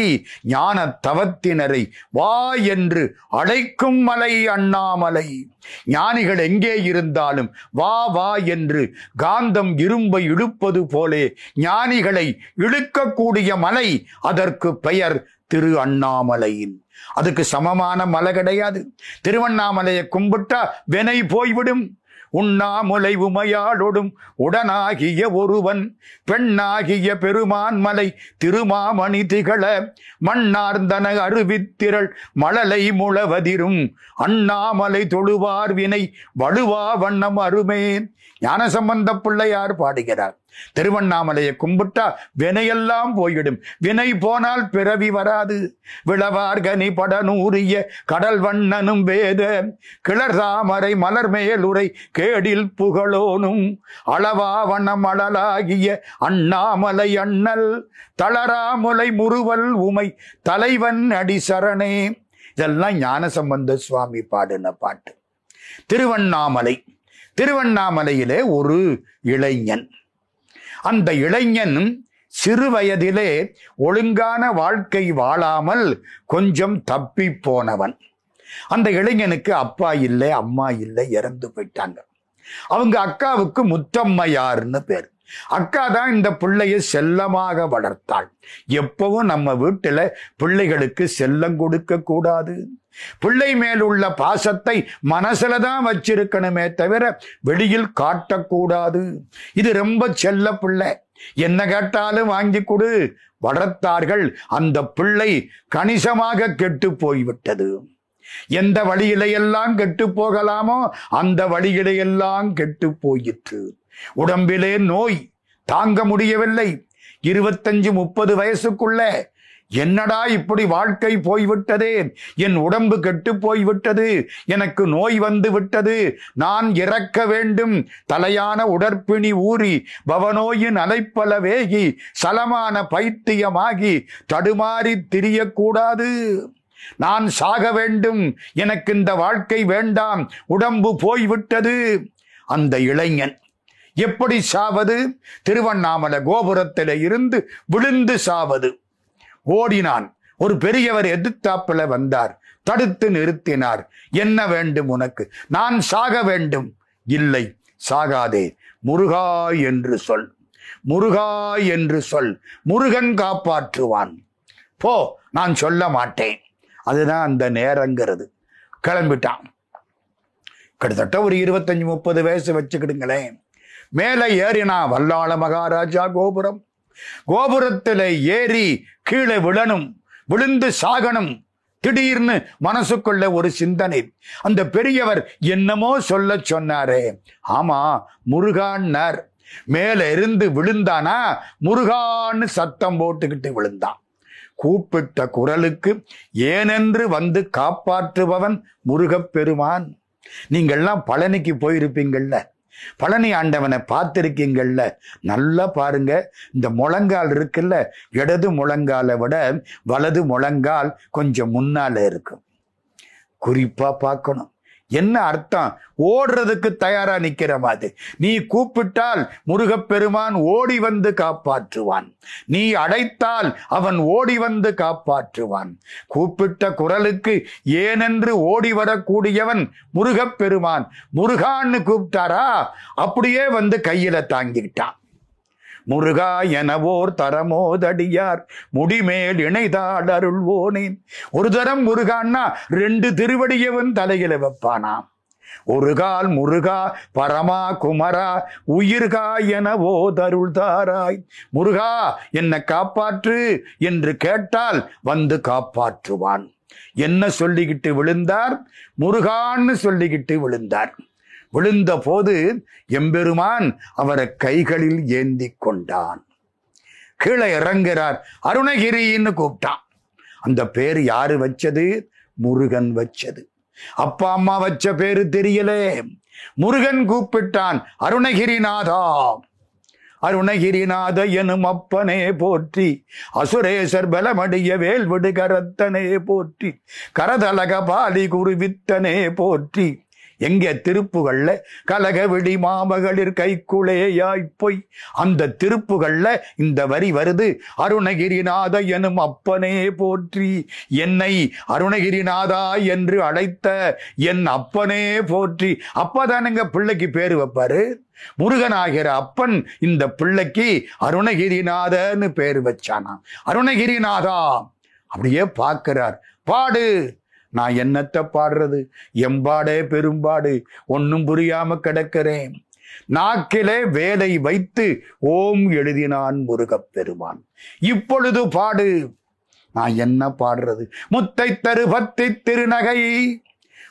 ஞான தவத்தினரை வா என்று அழைக்கும் மலை அண்ணாமலை. ஞானிகள் எங்கே இருந்தாலும் வா வா என்று காந்தம் இரும்பை இழுப்பது போலே ஞானிகளை இழுக்கக்கூடிய மலை அதற்கு பெயர் திரு அண்ணாமலையின். அதுக்கு சமமான மலை கிடையாது. திருவண்ணாமலையை கும்பிட்டா வினை போய்விடும். உண்ணாமுலை உமையாளொடும் உடனாகிய ஒருவன் பெண்ணாகிய பெருமான் மலை திருமாமணி திகழ மண்ணார்ந்தன அருவித்திரள் மழலை முழவதிரும். அண்ணாமலை தொழுவார் வினை வலுவா வண்ணம் அருமே. ஞானசம்பந்த பிள்ளையார் பாடுகிறார். திருவண்ணாமலையை கும்பிட்டா வினையெல்லாம் போய்விடும் வினை போனால் பிறவி வராது. விளவார்கனி படனூரிய கடல் வண்ணனும் வேத கிளர் தாமரை மலர் மேலுரை கேடில் புகழோனும். அளவா வண்ணம் அழலாகிய அண்ணாமலை அண்ணல் தளராமுலை முறுவல் உமை தலைவன் அடி சரணே இதெல்லாம் ஞானசம்பந்த சுவாமி பாடின பாட்டு. திருவண்ணாமலை. திருவண்ணாமலையிலே ஒரு இளைஞன். அந்த இளைஞன் சிறு வயதிலே ஒழுங்கான வாழ்க்கை வாழாமல் கொஞ்சம் தப்பி போனவன். அந்த இளைஞனுக்கு அப்பா இல்லை அம்மா இல்லை இறந்து போயிட்டாங்க. அவங்க அக்காவுக்கு முத்தம்மையார்னு பேர். அக்கா தான் இந்த பிள்ளைய செல்லமாக வளர்த்தாள். எப்பவும் நம்ம வீட்டுல பிள்ளைகளுக்கு செல்லம் கொடுக்க கூடாது. பிள்ளை மேல் உள்ள பாசத்தை மனசுல தான் வச்சிருக்கணுமே தவிர வெளியில் காட்டக்கூடாது. இது ரொம்ப செல்ல பிள்ளை. என்ன கேட்டாலும் வாங்கி கொடு. வளர்த்தார்கள். அந்த பிள்ளை கணிசமாக கெட்டு போய்விட்டது. எந்த வழியிலையெல்லாம் கெட்டு போகலாமோ அந்த வழியிலையெல்லாம் கெட்டு போயிற்று. உடம்பிலே நோய் தாங்க முடியவில்லை. இருபத்தஞ்சு முப்பது வயசுக்குள்ள என்னடா இப்படி வாழ்க்கை போய்விட்டதே? என் உடம்பு கெட்டு போய்விட்டது. எனக்கு நோய் வந்து விட்டது. நான் இறக்க வேண்டும். தலையான உடற்பிணி ஊறி பவனோயின் அலைப்பல வேகி சலமான பைத்தியமாகி தடுமாறி திரியக்கூடாது. நான் சாக வேண்டும். எனக்கு இந்த வாழ்க்கை வேண்டாம். உடம்பு போய்விட்டது. அந்த இளைஞன் எப்படி சாவது? திருவண்ணாமலை கோபுரத்தில் இருந்து விழுந்து சாவது. ஓடினான். ஒரு பெரியவர் எதிர்த்தாப்புல வந்தார். தடுத்து நிறுத்தினார். என்ன வேண்டும் உனக்கு? நான் சாக வேண்டும். இல்லை சாகாதே. முருகா என்று சொல். முருகா என்று சொல். முருகன் காப்பாற்றுவான். போ நான் சொல்ல மாட்டேன். அதுதான் அந்த நேரங்கிறது. கிளம்பிட்டான். கிட்டத்தட்ட ஒரு இருபத்தஞ்சு முப்பது வயசு வச்சுக்கிடுங்களேன். மேலே ஏறினா வல்லாள மகாராஜா கோபுரம். கோபுரத்துல ஏறி கீழே விழணும் விழுந்து சாகணும். திடீர்னு மனசுக்குள்ள ஒரு சிந்தனை. அந்த பெரியவர் என்னமோ சொல்ல சொன்னாரே. ஆமா முருகான்னார். மேல இருந்து விழுந்தானா? முருகான்னு சத்தம் போட்டுக்கிட்டு விழுந்தான். கூப்பிட்ட குரலுக்கு ஏனென்று வந்து காப்பாற்றுபவன் முருகப்பெருமான். நீங்கள்லாம் பழனிக்கு போயிருப்பீங்கள்ல. பழனி ஆண்டவனை பார்த்திருக்கீங்கள்ல? நல்லா பாருங்க. இந்த முழங்கால் இருக்குல்ல? இடது முழங்காலை விட வலது முழங்கால் கொஞ்சம் முன்னால இருக்கும். குறிப்பா பார்க்கணும். என்ன அர்த்தம்? ஓடுறதுக்கு தயாரா நிக்கிற மாதிரி. நீ கூப்பிட்டால் முருகப்பெருமான் ஓடி வந்து காப்பாற்றுவான். நீ அடைத்தால் அவன் ஓடி வந்து காப்பாற்றுவான். கூப்பிட்ட குரலுக்கு ஏனென்று ஓடி வரக்கூடியவன் முருகப்பெருமான். முருகான்னு கூப்பிட்டாரா? அப்படியே வந்து கையில தாங்கிக்கிட்டான். முருகா எனவோர் தரமோதடியார். முடிமேல் இணைதாள் அருள்வோனேன் ஒரு தரம் முருகான்னா ரெண்டு திருவடியவன் தலையில வைப்பானாம் ஒரு கால் முருகா பரமா குமரா உயிர்கா எனவோ தருள் தாராய் முருகா என்னை காப்பாற்று என்று கேட்டால் வந்து காப்பாற்றுவான். என்ன சொல்லிக்கிட்டு விழுந்தார்? முருகான்னு சொல்லிக்கிட்டு விழுந்தார். விழுந்த போது எம்பெருமான் அவரை கைகளில் ஏந்தி கொண்டான் கீழே இறங்குறார் அருணகிரின்னு கூப்பிட்டான். அந்த பேர் யாரு வச்சது? முருகன் வச்சது. அப்பா அம்மா வச்ச பேரு தெரியலே. முருகன் கூப்பிட்டான். அருணகிரிநாதா. அருணகிரிநாத எனும் அப்பனே போற்றி. அசுரேசர் பலமடிய வேல்விடு விடுகரத்தனே போற்றி. கரதலக பாலி குருவித்தனே போற்றி. எங்க திருப்புகள்ல கலகவிடி மாமகளிர் கைக்குளேயாய் பொய் அந்த திருப்புகள்ல இந்த வரி வருது அருணகிரிநாத எனும் அப்பனே போற்றி என்னை அருணகிரிநாதா என்று அழைத்த என் அப்பனே போற்றி. அப்பதானுங்க பிள்ளைக்கு பேர் வைப்பாரு? முருகனாகிற அப்பன் இந்த பிள்ளைக்கு அருணகிரிநாதன்னு பேர் வச்சானாம். அருணகிரிநாதா! அப்படியே பார்க்கிறார். பாடு நான் என்னத்தை பாடுறது? எம்பாடே பெரும்பாடு ஒன்னும் புரியாம கிடக்கிறேன். நாக்கிலே வேலை வைத்து ஓம் எழுதினான் முருகப் பெருமான். இப்பொழுது பாடு. நான் என்ன பாடுறது? முத்தை தரு பத்தி திருநகை.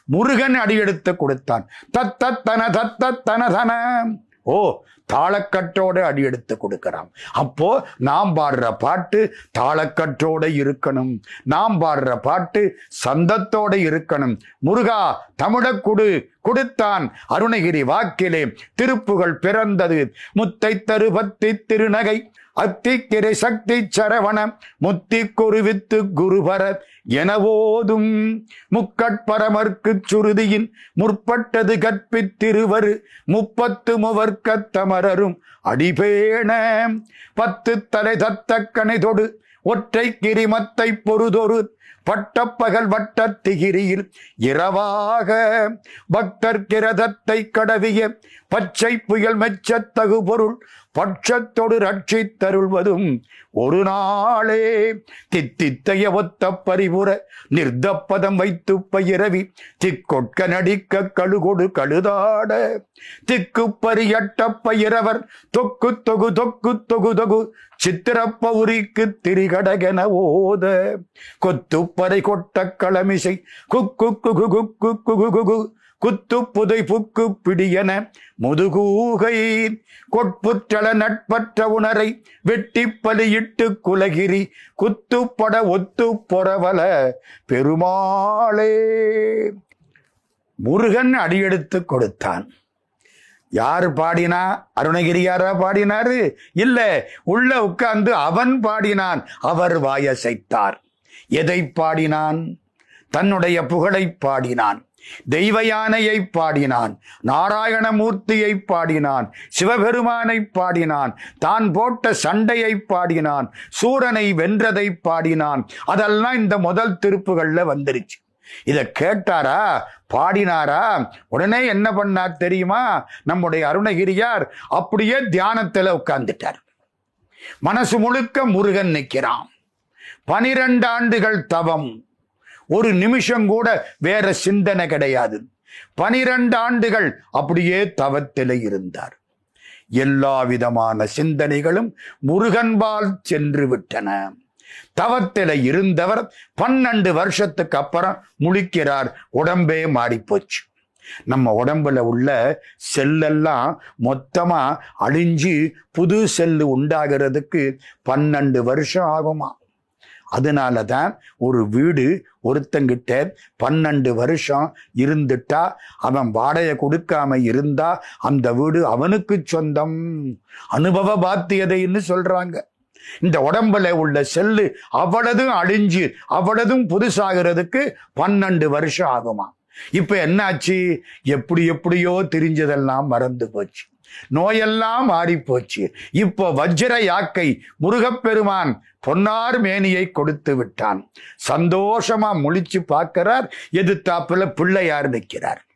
முருகன் அடியெடுத்து கொடுத்தான். தத்தத்தன தன தத்த தன. ஓ தாளக்கட்டோட அடி எடுத்து கொடுக்கிறான். அப்போ நாம் பாடுற பாட்டு தாளக்கட்டோட இருக்கணும். நாம் பாடுற பாட்டு சந்தத்தோட இருக்கணும். முருகா தமிழக் குடு கொடுத்தான். அருணகிரி வாக்கிலே திருப்புகள் பிறந்தது. முத்தை தருபத்தி திருநகை அத்திக்கிரை சக்தி சரவணம் முத்தி குருவித்து குருபர எனவோதும் முக்கட்பரமர்க்கு சுருதியின் முற்பட்டது கற்பித்திருவரு முப்பத்து முவர்க்கத்தமரரும் அடிபேண பத்து தலை தத்த கணைதொடு ஒற்றை கிரிமத்தை பொறுதொரு பட்டப்பகல் வட்டத் திகிரியில் இரவாக பக்தர் கிரதத்தை கடவிய பச்சை புயல் மெச்சத்தகு பொருள் பட்சத்தொடு ரட்சி தருள்வதும் ஒரு நாளே தித்தித்தைய ஒத்த பரிபுற நிர்தப்பதம் வைத்து பயிரவி திக்கொட்க நடிக்க கழுகொடு கழுதாட திக்கு பரியட்ட பயிரவர் தொக்கு தொகு தொக்கு தொகு தொகு சித்திரப்பௌரிக்கு திரிகடகென ஓத கொத்துப்பறை கொட்ட களமிசை குக்கு குகு குக்கு குகு குகு குத்து புதை புக்கு பிடியன முதுகூகை கொட்புற்றள நட்பற்ற உணரை வெட்டி பலியிட்டு குலகிரி குத்துப்பட ஒத்து பொறவல பெருமாளே. முருகன் அடியெடுத்து கொடுத்தான். யார் பாடினா? அருணகிரியாரா பாடினாரு? இல்ல உள்ள உட்கார்ந்து அவன் பாடினான். அவர் வாயசைத்தார். எதை பாடினான்? தன்னுடைய புகழை பாடினான். தெய்வ யானையை பாடினான் நாராயணமூர்த்தியை பாடினான் சிவபெருமானை பாடினான் தான் போட்ட சண்டையை பாடினான் சூரனை வென்றதை பாடினான். அதெல்லாம் இந்த முதல் திருப்புகள்ல வந்துருச்சு. இத கேட்டாரா? பாடினாரா? உடனே என்ன பண்ணார் தெரியுமா? நம்முடைய அருணகிரியார் அப்படியே தியானத்துல உட்கார்ந்துட்டார். மனசு முழுக்க முருகன் நிற்கிறான் பனிரெண்டு ஆண்டுகள் தவம். ஒரு நிமிஷம் கூட வேற சிந்தனை கிடையாது. பனிரெண்டு ஆண்டுகள் அப்படியே தவத்திலே இருந்தார். எல்லா விதமான சிந்தனைகளும் முருகன்பால் சென்று விட்டன. தவத்தில இருந்தவர் பன்னெண்டு வருஷத்துக்கு அப்புறம் முழிக்கிறார் உடம்பே மாறிப்போச்சு. நம்ம உடம்புல உள்ள செல்லெல்லாம் மொத்தமா அழிஞ்சு புது செல்லு உண்டாகிறதுக்கு பன்னெண்டு வருஷம் ஆகுமா? அதனால தான் ஒரு வீடு ஒருத்தங்கிட்ட பன்னெண்டு வருஷம் இருந்துட்டா அவன் வாடகை கொடுக்காம இருந்தா அந்த வீடு அவனுக்கு சொந்தம். அனுபவ பாத்தியதைன்னு சொல்றாங்க. இந்த உடம்புல உள்ள செல்லு அவ்வளதும் அழிஞ்சு அவ்வளதும் புதுசாகிறதுக்கு பன்னெண்டு வருஷம் ஆகுமா இப்ப என்னாச்சு? எப்படி எப்படியோ தெரிஞ்சதெல்லாம் மறந்து போச்சு. நோயெல்லாம் மாறி போச்சு இப்போ வஜ்ர யாக்கை முருகப்பெருமான் பொன்னார் மேனியை கொடுத்து விட்டான். சந்தோஷமா முழிச்சு பார்க்கிறார். எதிர்த்தாப்புல பிள்ளையார் நிற்கிறார்.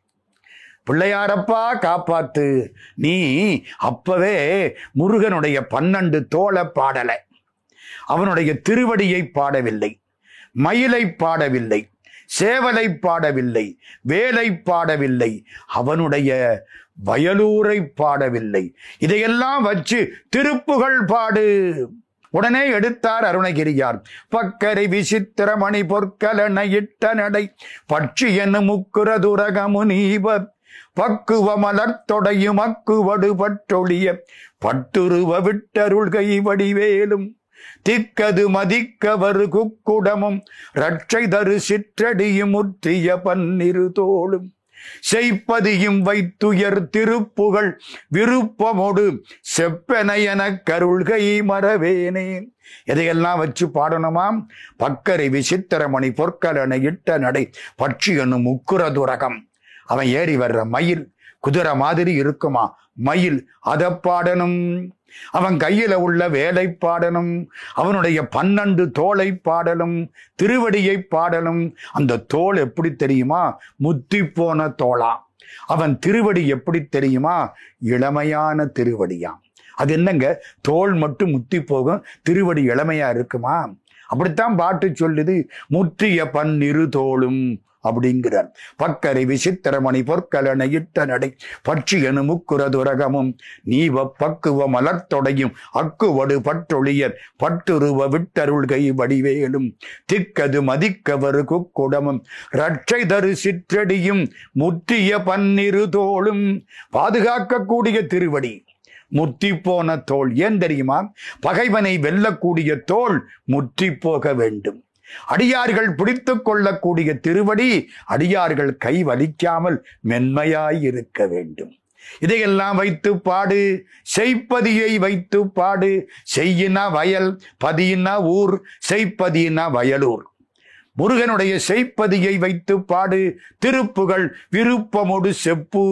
பிள்ளையாரப்பா காப்பாத்து. நீ அப்பவே முருகனுடைய பன்னெண்டு தோலை பாடலை. அவனுடைய திருவடியை பாடவில்லை. மயிலை பாடவில்லை. சேவலை பாடவில்லை. வேலை பாடவில்லை. அவனுடைய வயலூரை பாடவில்லை. இதையெல்லாம் வச்சு திருப்புகழ் பாடு. உடனே எடுத்தார் அருணகிரியார். பக்கரை விசித்திரமணி பொற்கலன இட்ட நடை. பட்சி என்னும் முக்குரதுரகமு நீப பக்குவ மலர்த்தொடையும் அக்குவடு பற்றொழிய பட்டுருவ விட்டருள்கை வடிவேலும் திக்கது மதிக்கவரு குக்குடமும். ரட்சை தரு சிற்றடியும் முற்றிய பன்னிரு தோளும். செய்ப்பதியும் வைத்துயர் திருப்புகள் விருப்பமொடு செப்பெனையன கருள்கை மறவேனே. எதையெல்லாம் வச்சு பாடணுமாம்? பக்கரை விசித்திரமணி பொற்கலனை இட்ட நடை பட்சி என்னும் உக்குர துரகம். அவன் ஏறி வர்ற மயில் குதிரை மாதிரி இருக்குமா? மயில் அதை பாடணும். அவன் கையில உள்ள வேலை பாடலும் அவனுடைய பன்னெண்டு தோலை பாடலும் திருவடியை பாடலும் அந்த தோல் எப்படி தெரியுமா? முத்தி போன தோளா. அவன் திருவடி எப்படி தெரியுமா? இளமையான திருவடியாம் அது என்னங்க? தோல் மட்டும் முத்தி போகும் திருவடி இளமையா இருக்குமா? அப்படித்தான் பாட்டு சொல்லுது. முற்றிய பன்னிரு தோளும். அப்படிங்கிறார். பக்கரை விசித்திரமணி பொற்கலனை இட்ட நடை பட்சி எனும் முக்குரதுரகமும் நீவ பக்குவ மலர்த்தொடையும் அக்குவடு பற்றொழியர் பட்டுருவ விட்டருள்கை வடிவேலும். திக்கது மதிக்கவரு குக்குடமும் ரட்சை தரு சிற்றடியும் முற்றிய பன்னிரு தோளும். பாதுகாக்கக்கூடிய திருவடி முற்றி போன தோல். ஏன் தெரியுமா? பகைவனை வெல்லக்கூடிய தோல் முற்றி போக வேண்டும். அடியார்கள் பிடித்து கொள்ளக்கூடிய திருவடி அடியார்கள் கை வலிக்காமல் மென்மையாய் இருக்க வேண்டும். இதையெல்லாம் வைத்து பாடு செய்ப்பதியை வைத்து பாடு. செய்யினா வயல் பதியினா ஊர் செய்ப்பதியினா வயலூர். முருகனுடைய செய்ப்பதியை வைத்து பாடு. திருப்புகள் விருப்பமொடு செப்பு.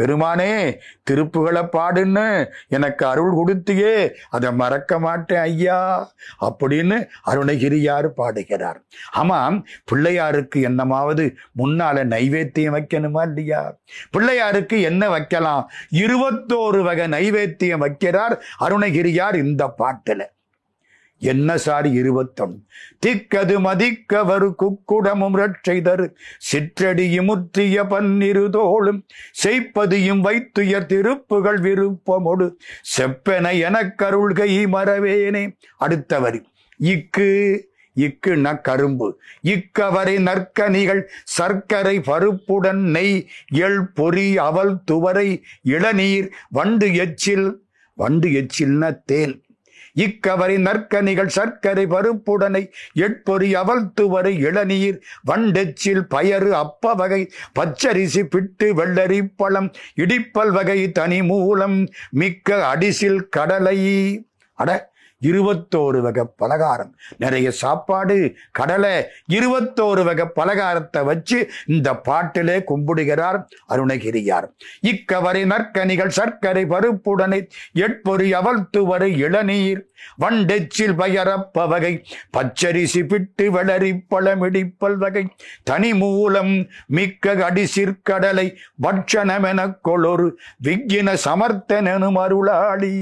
பெருமானே திருப்புகளை பாடுன்னு எனக்கு அருள் கொடுத்தியே அதை மறக்க மாட்டேன் ஐயா அப்படின்னு அருணகிரியார் பாடுகிறார். ஆமாம் பிள்ளையாருக்கு என்னமாவது முன்னால நைவேத்தியம் வைக்கணுமா இல்லையா? பிள்ளையாருக்கு என்ன வைக்கலாம்? இருபத்தோரு வகை நைவேத்தியம் வைக்கிறார் அருணகிரியார் இந்த பாட்டில். என்ன சாரி இருபத்தொன் திக்கது மதிக்கவரு குக்குடமும் ரட்சைதரு சிற்றடியும் முற்றிய பன்னிருதோளும் செய்ப்பதியும் வைத்துயர் திருப்புகள் விருப்பமொடு செப்பென எனக்கருள்கை மறவேனே. அடுத்த வரி. இக்கு ந கரும்பு. இக்கவரை நற்கனிகள் சர்க்கரை பருப்புடன் நெய் எள் பொறி அவல் துவரை இளநீர் வண்டு எச்சில் வண்டு எச்சில்னா தேன். இக்கவரி நற்கனிகள் சர்க்கரை பருப்புடனை எட்பொறி அவல்துவரை இளநீர் வண்டெச்சில் பயறு அப்ப வகை பச்சரிசி பிட்டு வெள்ளரி பழம் இடிப்பல் வகை தனி மூலம் மிக்க அடிசில் கடலை. அட இருபத்தோரு வகை பலகாரம். நிறைய சாப்பாடு கடலை இருபத்தோரு வகை பலகாரத்தை வச்சு இந்த பாட்டிலே கும்பிடுகிறார் அருணகிரியார். இக்கவரை நற்கனிகள் சர்க்கரை பருப்புடனை எட்பொறி அவழ்த்துவரை இளநீர் வண்டெச்சில் பயரப்ப வகை பச்சரிசி பிட்டு வளரி பழமிடிப்பல் வகை தனி மூலம் மிக்க அடிசிற்கடலை பட்சணமெனக் கொளொரு விக்கின சமர்த்தனும் அருளாளி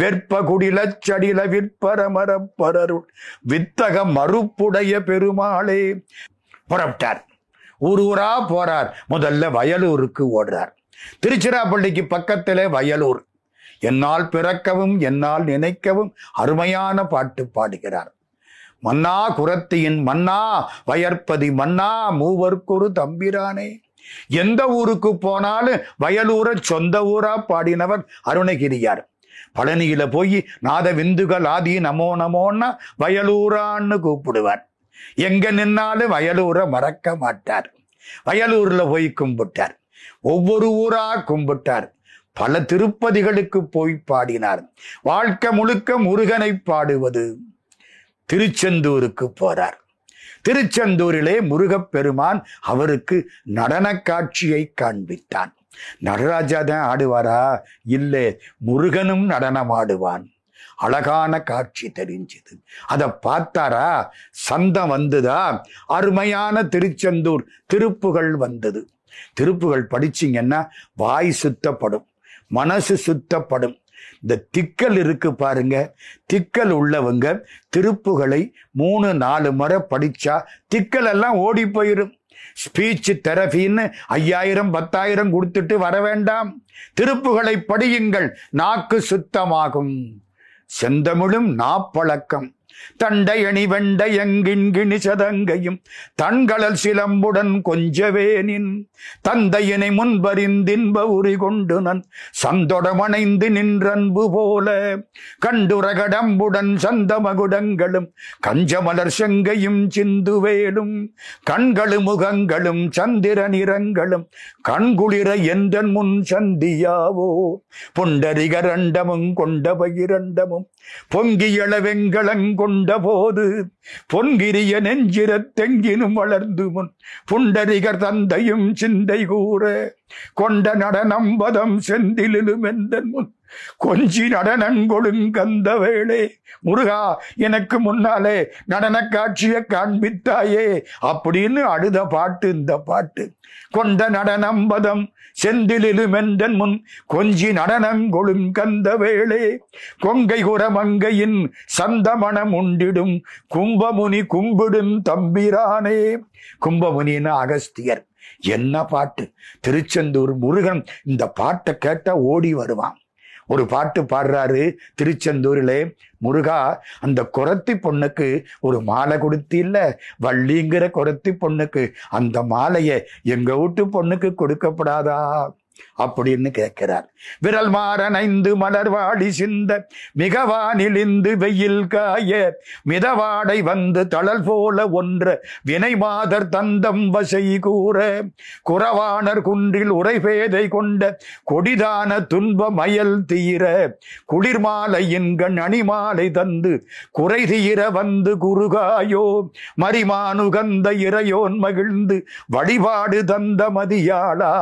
வெற்ப குடிலச்சடில விற்பரமரப்பரருள். வித்தக மறுப்புடைய பெருமாளே. புறப்பட்டார். ஊர் ஊரா போறார். முதல்ல வயலூருக்கு ஓடுறார். திருச்சிராப்பள்ளிக்கு பக்கத்திலே வயலூர். என்னால் பிறக்கவும் என்னால் நினைக்கவும் அருமையான பாட்டு பாடுகிறார். மன்னா குரத்தியின் மன்னா வயற்பதி மன்னா மூவர்க்குரு தம்பிரானே. எந்த ஊருக்கு போனாலும் வயலூரை சொந்த ஊரா பாடினவர் அருணகிரியார். பழனியில போய் நாத விந்துகள் ஆதி நமோ நமோன்னா வயலூரான்னு கூப்பிடுவார். எங்க நின்னாலும் வயலூரை மறக்க மாட்டார். வயலூர்ல போய் கும்பிட்டார். ஒவ்வொரு ஊரா கும்பிட்டார். பல திருப்பதிகளுக்கு போய் பாடினார். வாழ்க்கை முழுக்க முருகனை பாடுவது திருச்செந்தூருக்கு போறார். திருச்செந்தூரிலே முருகப்பெருமான் அவருக்கு நடன காட்சியை காண்பித்தான். நடராஜா தான் ஆடுவாரா? இல்லை முருகனும் நடனம் ஆடுவான். அழகான காட்சி தெரிஞ்சது. அதை பார்த்தாரா? சந்தம் வந்துதா? அருமையான திருச்செந்தூர் திருப்புகள் வந்தது. திருப்புகள் படிச்சிங்கன்னா வாய் சுத்தப்படும் மனசு சுத்தப்படும். இந்த திக்கல் இருக்கு பாருங்க. திக்கல் உள்ளவங்க திருப்புகளை மூணு நாலு முறை படிச்சா திக்கல் எல்லாம் ஓடி போயிடும் ஸ்பீச் தெரபின்னு ஐயாயிரம் பத்தாயிரம் கொடுத்துட்டு வர வேண்டாம். திருப்புகளை படியுங்கள். நாக்கு சுத்தமாகும். செந்தமிழும் நாப்பழக்கம். தண்டையணி வெண்டையங்கின்கிணி சதங்கையும் தண்களல் சிலம்புடன் கொஞ்சவேனின் தந்தையினை முன்பறிந்தின்ப உரி கொண்டு நன் சந்தொடமணைந்து நின்றன்பு போல கண்டுரகடம்புடன் சந்தமகுடங்களும் கஞ்சமலர் செங்கையும் சிந்துவேலும் கண்களு முகங்களும் சந்திர நிறங்களும் கண்குளிர என்றன் முன் சந்தியாவோ? புண்டரிகரண்டமும் கொண்ட பகிரண்டமும் பொங்கியள கொண்ட போது பொன்கிரிய நெஞ்சிரத் தெங்கினும் வளர்ந்து முன் புண்டரிகர் தந்தையும் சிந்தை கூற கொண்ட நடனம் பதம் செந்திலும் எந்தன் முன். கொஞ்சி நடனங்கொழுங்கந்த வேளே முருகா எனக்கு முன்னாலே நடன காட்சியை காண்பித்தாயே. அப்படின்னு அழுத பாட்டு இந்த பாட்டு. கொண்ட நடனம் பதம் செந்திலும் முன் கொஞ்சி நடனங்கொழுங்கந்த வேளே கொங்கை குரமங்கையின் சந்தமணம் உண்டிடும் கும்பமுனி கும்பிடும் தம்பிரானே. கும்பமுனின்னு அகஸ்தியர். என்ன பாட்டு? திருச்செந்தூர் முருகன் இந்த பாட்டை கேட்ட ஓடி வருவான். ஒரு பாட்டு பாடுறாரு திருச்செந்தூரிலே. முருகா அந்த குரத்தி பொண்ணுக்கு ஒரு மாலை கொடுத்தில்ல? வள்ளிங்கிற குரத்தி பொண்ணுக்கு அந்த மாலையை எங்கள் வீட்டு பொண்ணுக்கு கொடுக்கப்படாதா? அப்படின்னு கேட்கிறார். விரல் மாறனைந்து மலர்வாடி சிந்த மிகவானிலிந்து வெயில் காய மிதவாடை வந்து தளல் போல ஒன்ற வினை மாதர் தந்தம் வசை கூற குறவானர் குன்றில் உரைபேதை கொண்ட கொடிதான துன்ப மயல் தீர குளிர் மாலையின் கண் அணிமாலை தந்து குறை தீர வந்து குறுகாயோ மரிமானுகந்த இறையோன் மகிழ்ந்து வழிபாடு தந்த மதியாளா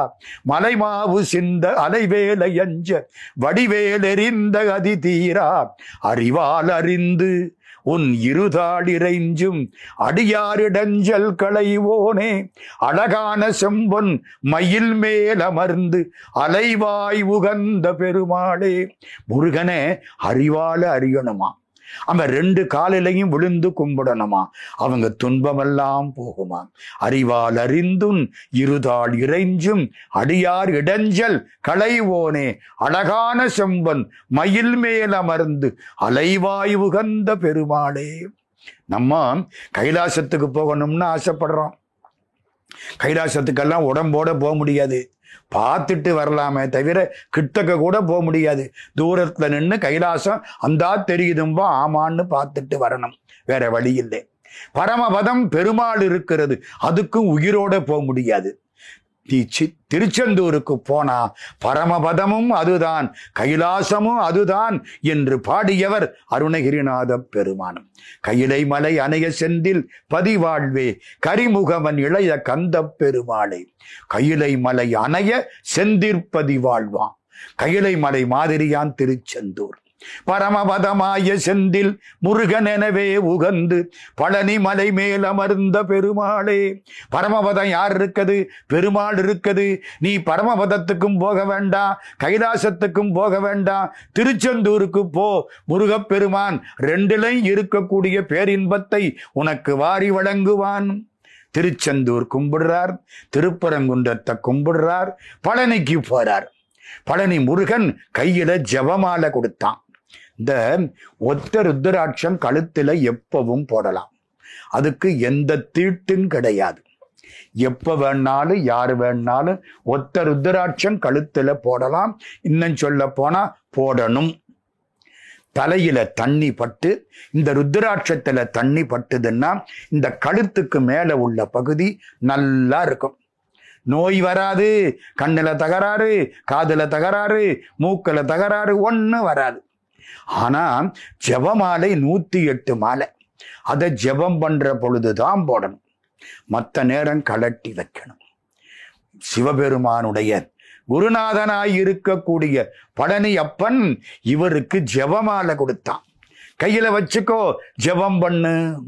மலைமாவு சிந்த அலைவேலை அஞ்ச வடிவேலெறிந்த அதி தீரா அறிவால் அறிந்து உன் இருதாளிரைஞ்சும் அடியாரிடஞ்சல் களைவோனே. அழகான செம்பொன் மயில் மேல் அமர்ந்து அலைவாய் உகந்த பெருமாளே. முருகனே அறிவால அறியணுமா? அவன் ரெண்டு காலிலையும் விழுந்து கும்பிடணுமா? அவங்க துன்பமெல்லாம் போகுமா? அறிவால் அறிந்தும் இருதால் இறைஞ்சும் அடியார் இடைஞ்சல் களைவோனே அழகான செம்பன் மயில் மேல் அமர்ந்து அலைவாய் உகந்த பெருமாளே. நம்ம கைலாசத்துக்கு போகணும்னு ஆசைப்படுறோம். கைலாசத்துக்கெல்லாம் உடம்போட போக முடியாது. பார்த்துட்டு வரலாமே தவிர கிட்டக்க கூட போக முடியாது. தூரத்தில் நின்று கைலாசம் அந்தா தெரியுதும்பா ஆமான்னு பார்த்துட்டு வரணும். வேற வழி இல்லை. பரமபதம் பெருமாள் இருக்கிறது. அதுக்கும் உயிரோட போக முடியாது. நீ திருச்செந்தூருக்கு போனா பரமபதமும் அதுதான் கைலாசமும் அதுதான் என்று பாடியவர் அருணகிரிநாத பெருமானம். கையிலை மலை அணைய செந்தில் பதிவாழ்வே கரிமுகவன் இளைய கந்த பெருமாளே. கையிலை மலை அணைய செந்திற்பதி வாழ்வான் கையிலை மலை மாதிரியான் திருச்செந்தூர். பரமபதமாய செந்தில் முருகன் எனவே உகந்து பழனி மலை மேல் அமர்ந்த பெருமாளே. பரமபதம் யார் இருக்குது? பெருமாள் இருக்குது. நீ பரமபதத்துக்கும் போக வேண்டாம் கைலாசத்துக்கும் போக வேண்டாம் திருச்செந்தூருக்கு போ முருகப்பெருமான். ரெண்டிலையும் இருக்கக்கூடிய பேரின்பத்தை உனக்கு வாரி வழங்குவான். திருச்செந்தூர் கும்பிடுறார் திருப்பரங்குன்றத்தை கும்பிடுறார் பழனிக்கு போறார். பழனி முருகன் கையில ஜெபமாலை கொடுத்தான். இந்த ஒத்த ருத்ராட்சம் கழுத்துல எப்பவும் போடலாம். அதுக்கு எந்த தீட்டும் கிடையாது. எப்ப வேணாலும் யார் வேணாலும் ஒத்த ருத்ராட்சம் கழுத்துல போடலாம். இன்னும் சொல்ல போனா போடணும். தலையில தண்ணி பட்டு இந்த ருத்ராட்சத்துல தண்ணி பட்டுதுன்னா இந்த கழுத்துக்கு மேல உள்ள பகுதி நல்லா இருக்கும். நோய் வராது. கண்ணுல தகராறு காதுல தகராறு மூக்கில் தகராறு ஒன்றும் வராது. ஆனா ஜெபமாலை நூத்தி எட்டு மாலை. அதை ஜெபம் பண்ற பொழுதுதான் போடணும். மற்ற நேரம் கலட்டி வைக்கணும். சிவபெருமானுடைய குருநாதனாய் இருக்கக்கூடிய பழனி அப்பன் இவருக்கு ஜெபமாலை கொடுத்தான். கையில வச்சுக்கோ ஜெபம் பண்ணு.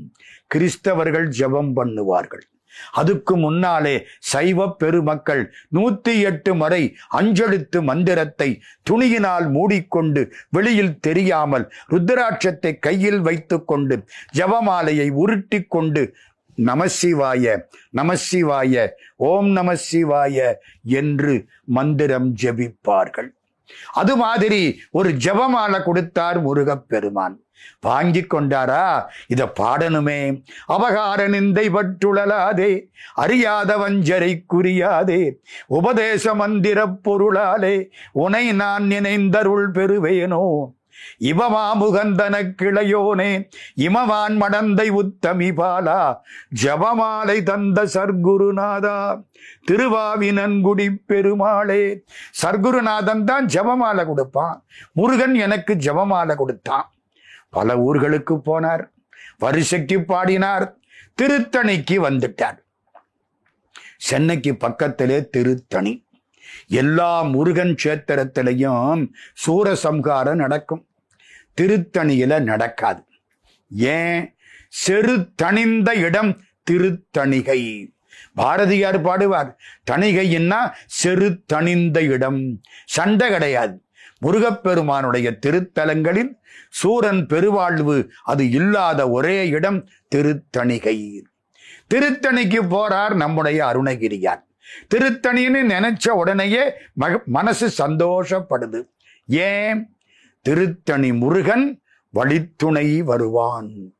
கிறிஸ்தவர்கள் ஜெபம் பண்ணுவார்கள். அதுக்கு முன்னாலே சைவ பெருமக்கள் நூத்தி எட்டு முறை அஞ்செழுத்து மந்திரத்தை துணியினால் மூடிக்கொண்டு வெளியில் தெரியாமல் ருத்ராட்சத்தை கையில் வைத்துக்கொண்டு ஜபமாலையை உருட்டி கொண்டு நமசிவாய நமசிவாய ஓம் நமசிவாய என்று மந்திரம் ஜெபிப்பார்கள். அது மாதிரி ஒரு ஜெபமாலை கொடுத்தார் முருகப்பெருமான். வாங்கி கொண்டாரா? இத பாடணுமே. அபகார நிந்தை பட்டுழலாதே அறியாத வஞ்சரை குறியாதே உபதேச மந்திரப் பொருளாலே உனை நான் நினைந்தருள் பெறுவேனோ? இவமா முகந்தன கிளையோனே இமவான் மடந்தை உத்தமி பாலா ஜபமாலை தந்த சர்க்குருநாதா திருவாவினன்குடி பெருமாளே. சர்க்குருநாதன் தான் ஜபமாலை கொடுப்பான். முருகன் எனக்கு ஜபமாலை கொடுத்தான். பல ஊர்களுக்கு போனார். வரிசைக்கு பாடினார். திருத்தணிக்கு வந்துட்டார். சென்னைக்கு பக்கத்திலே திருத்தணி. எல்லா முருகன் கஷேத்திரத்திலையும் சூரசம்ஹாரம் நடக்கும். திருத்தணியில நடக்காது. ஏன்? செரு தணிந்த இடம் திருத்தணிகை. பாரதியார் பாடுவார் தணிகைன்னா செரு தணிந்த இடம். சண்டை கிடையாது. முருகப்பெருமானுடைய திருத்தலங்களில் சூரன் பெருவாழ்வு அது இல்லாத ஒரே இடம் திருத்தணிகை. திருத்தணிக்கு போறார் நம்முடைய அருணகிரியார். திருத்தணின்னு நினைச்ச உடனேயே மக- மனசு சந்தோஷப்படுது. ஏன்? திருத்தணி முருகன் வழித்துணை வருவான்.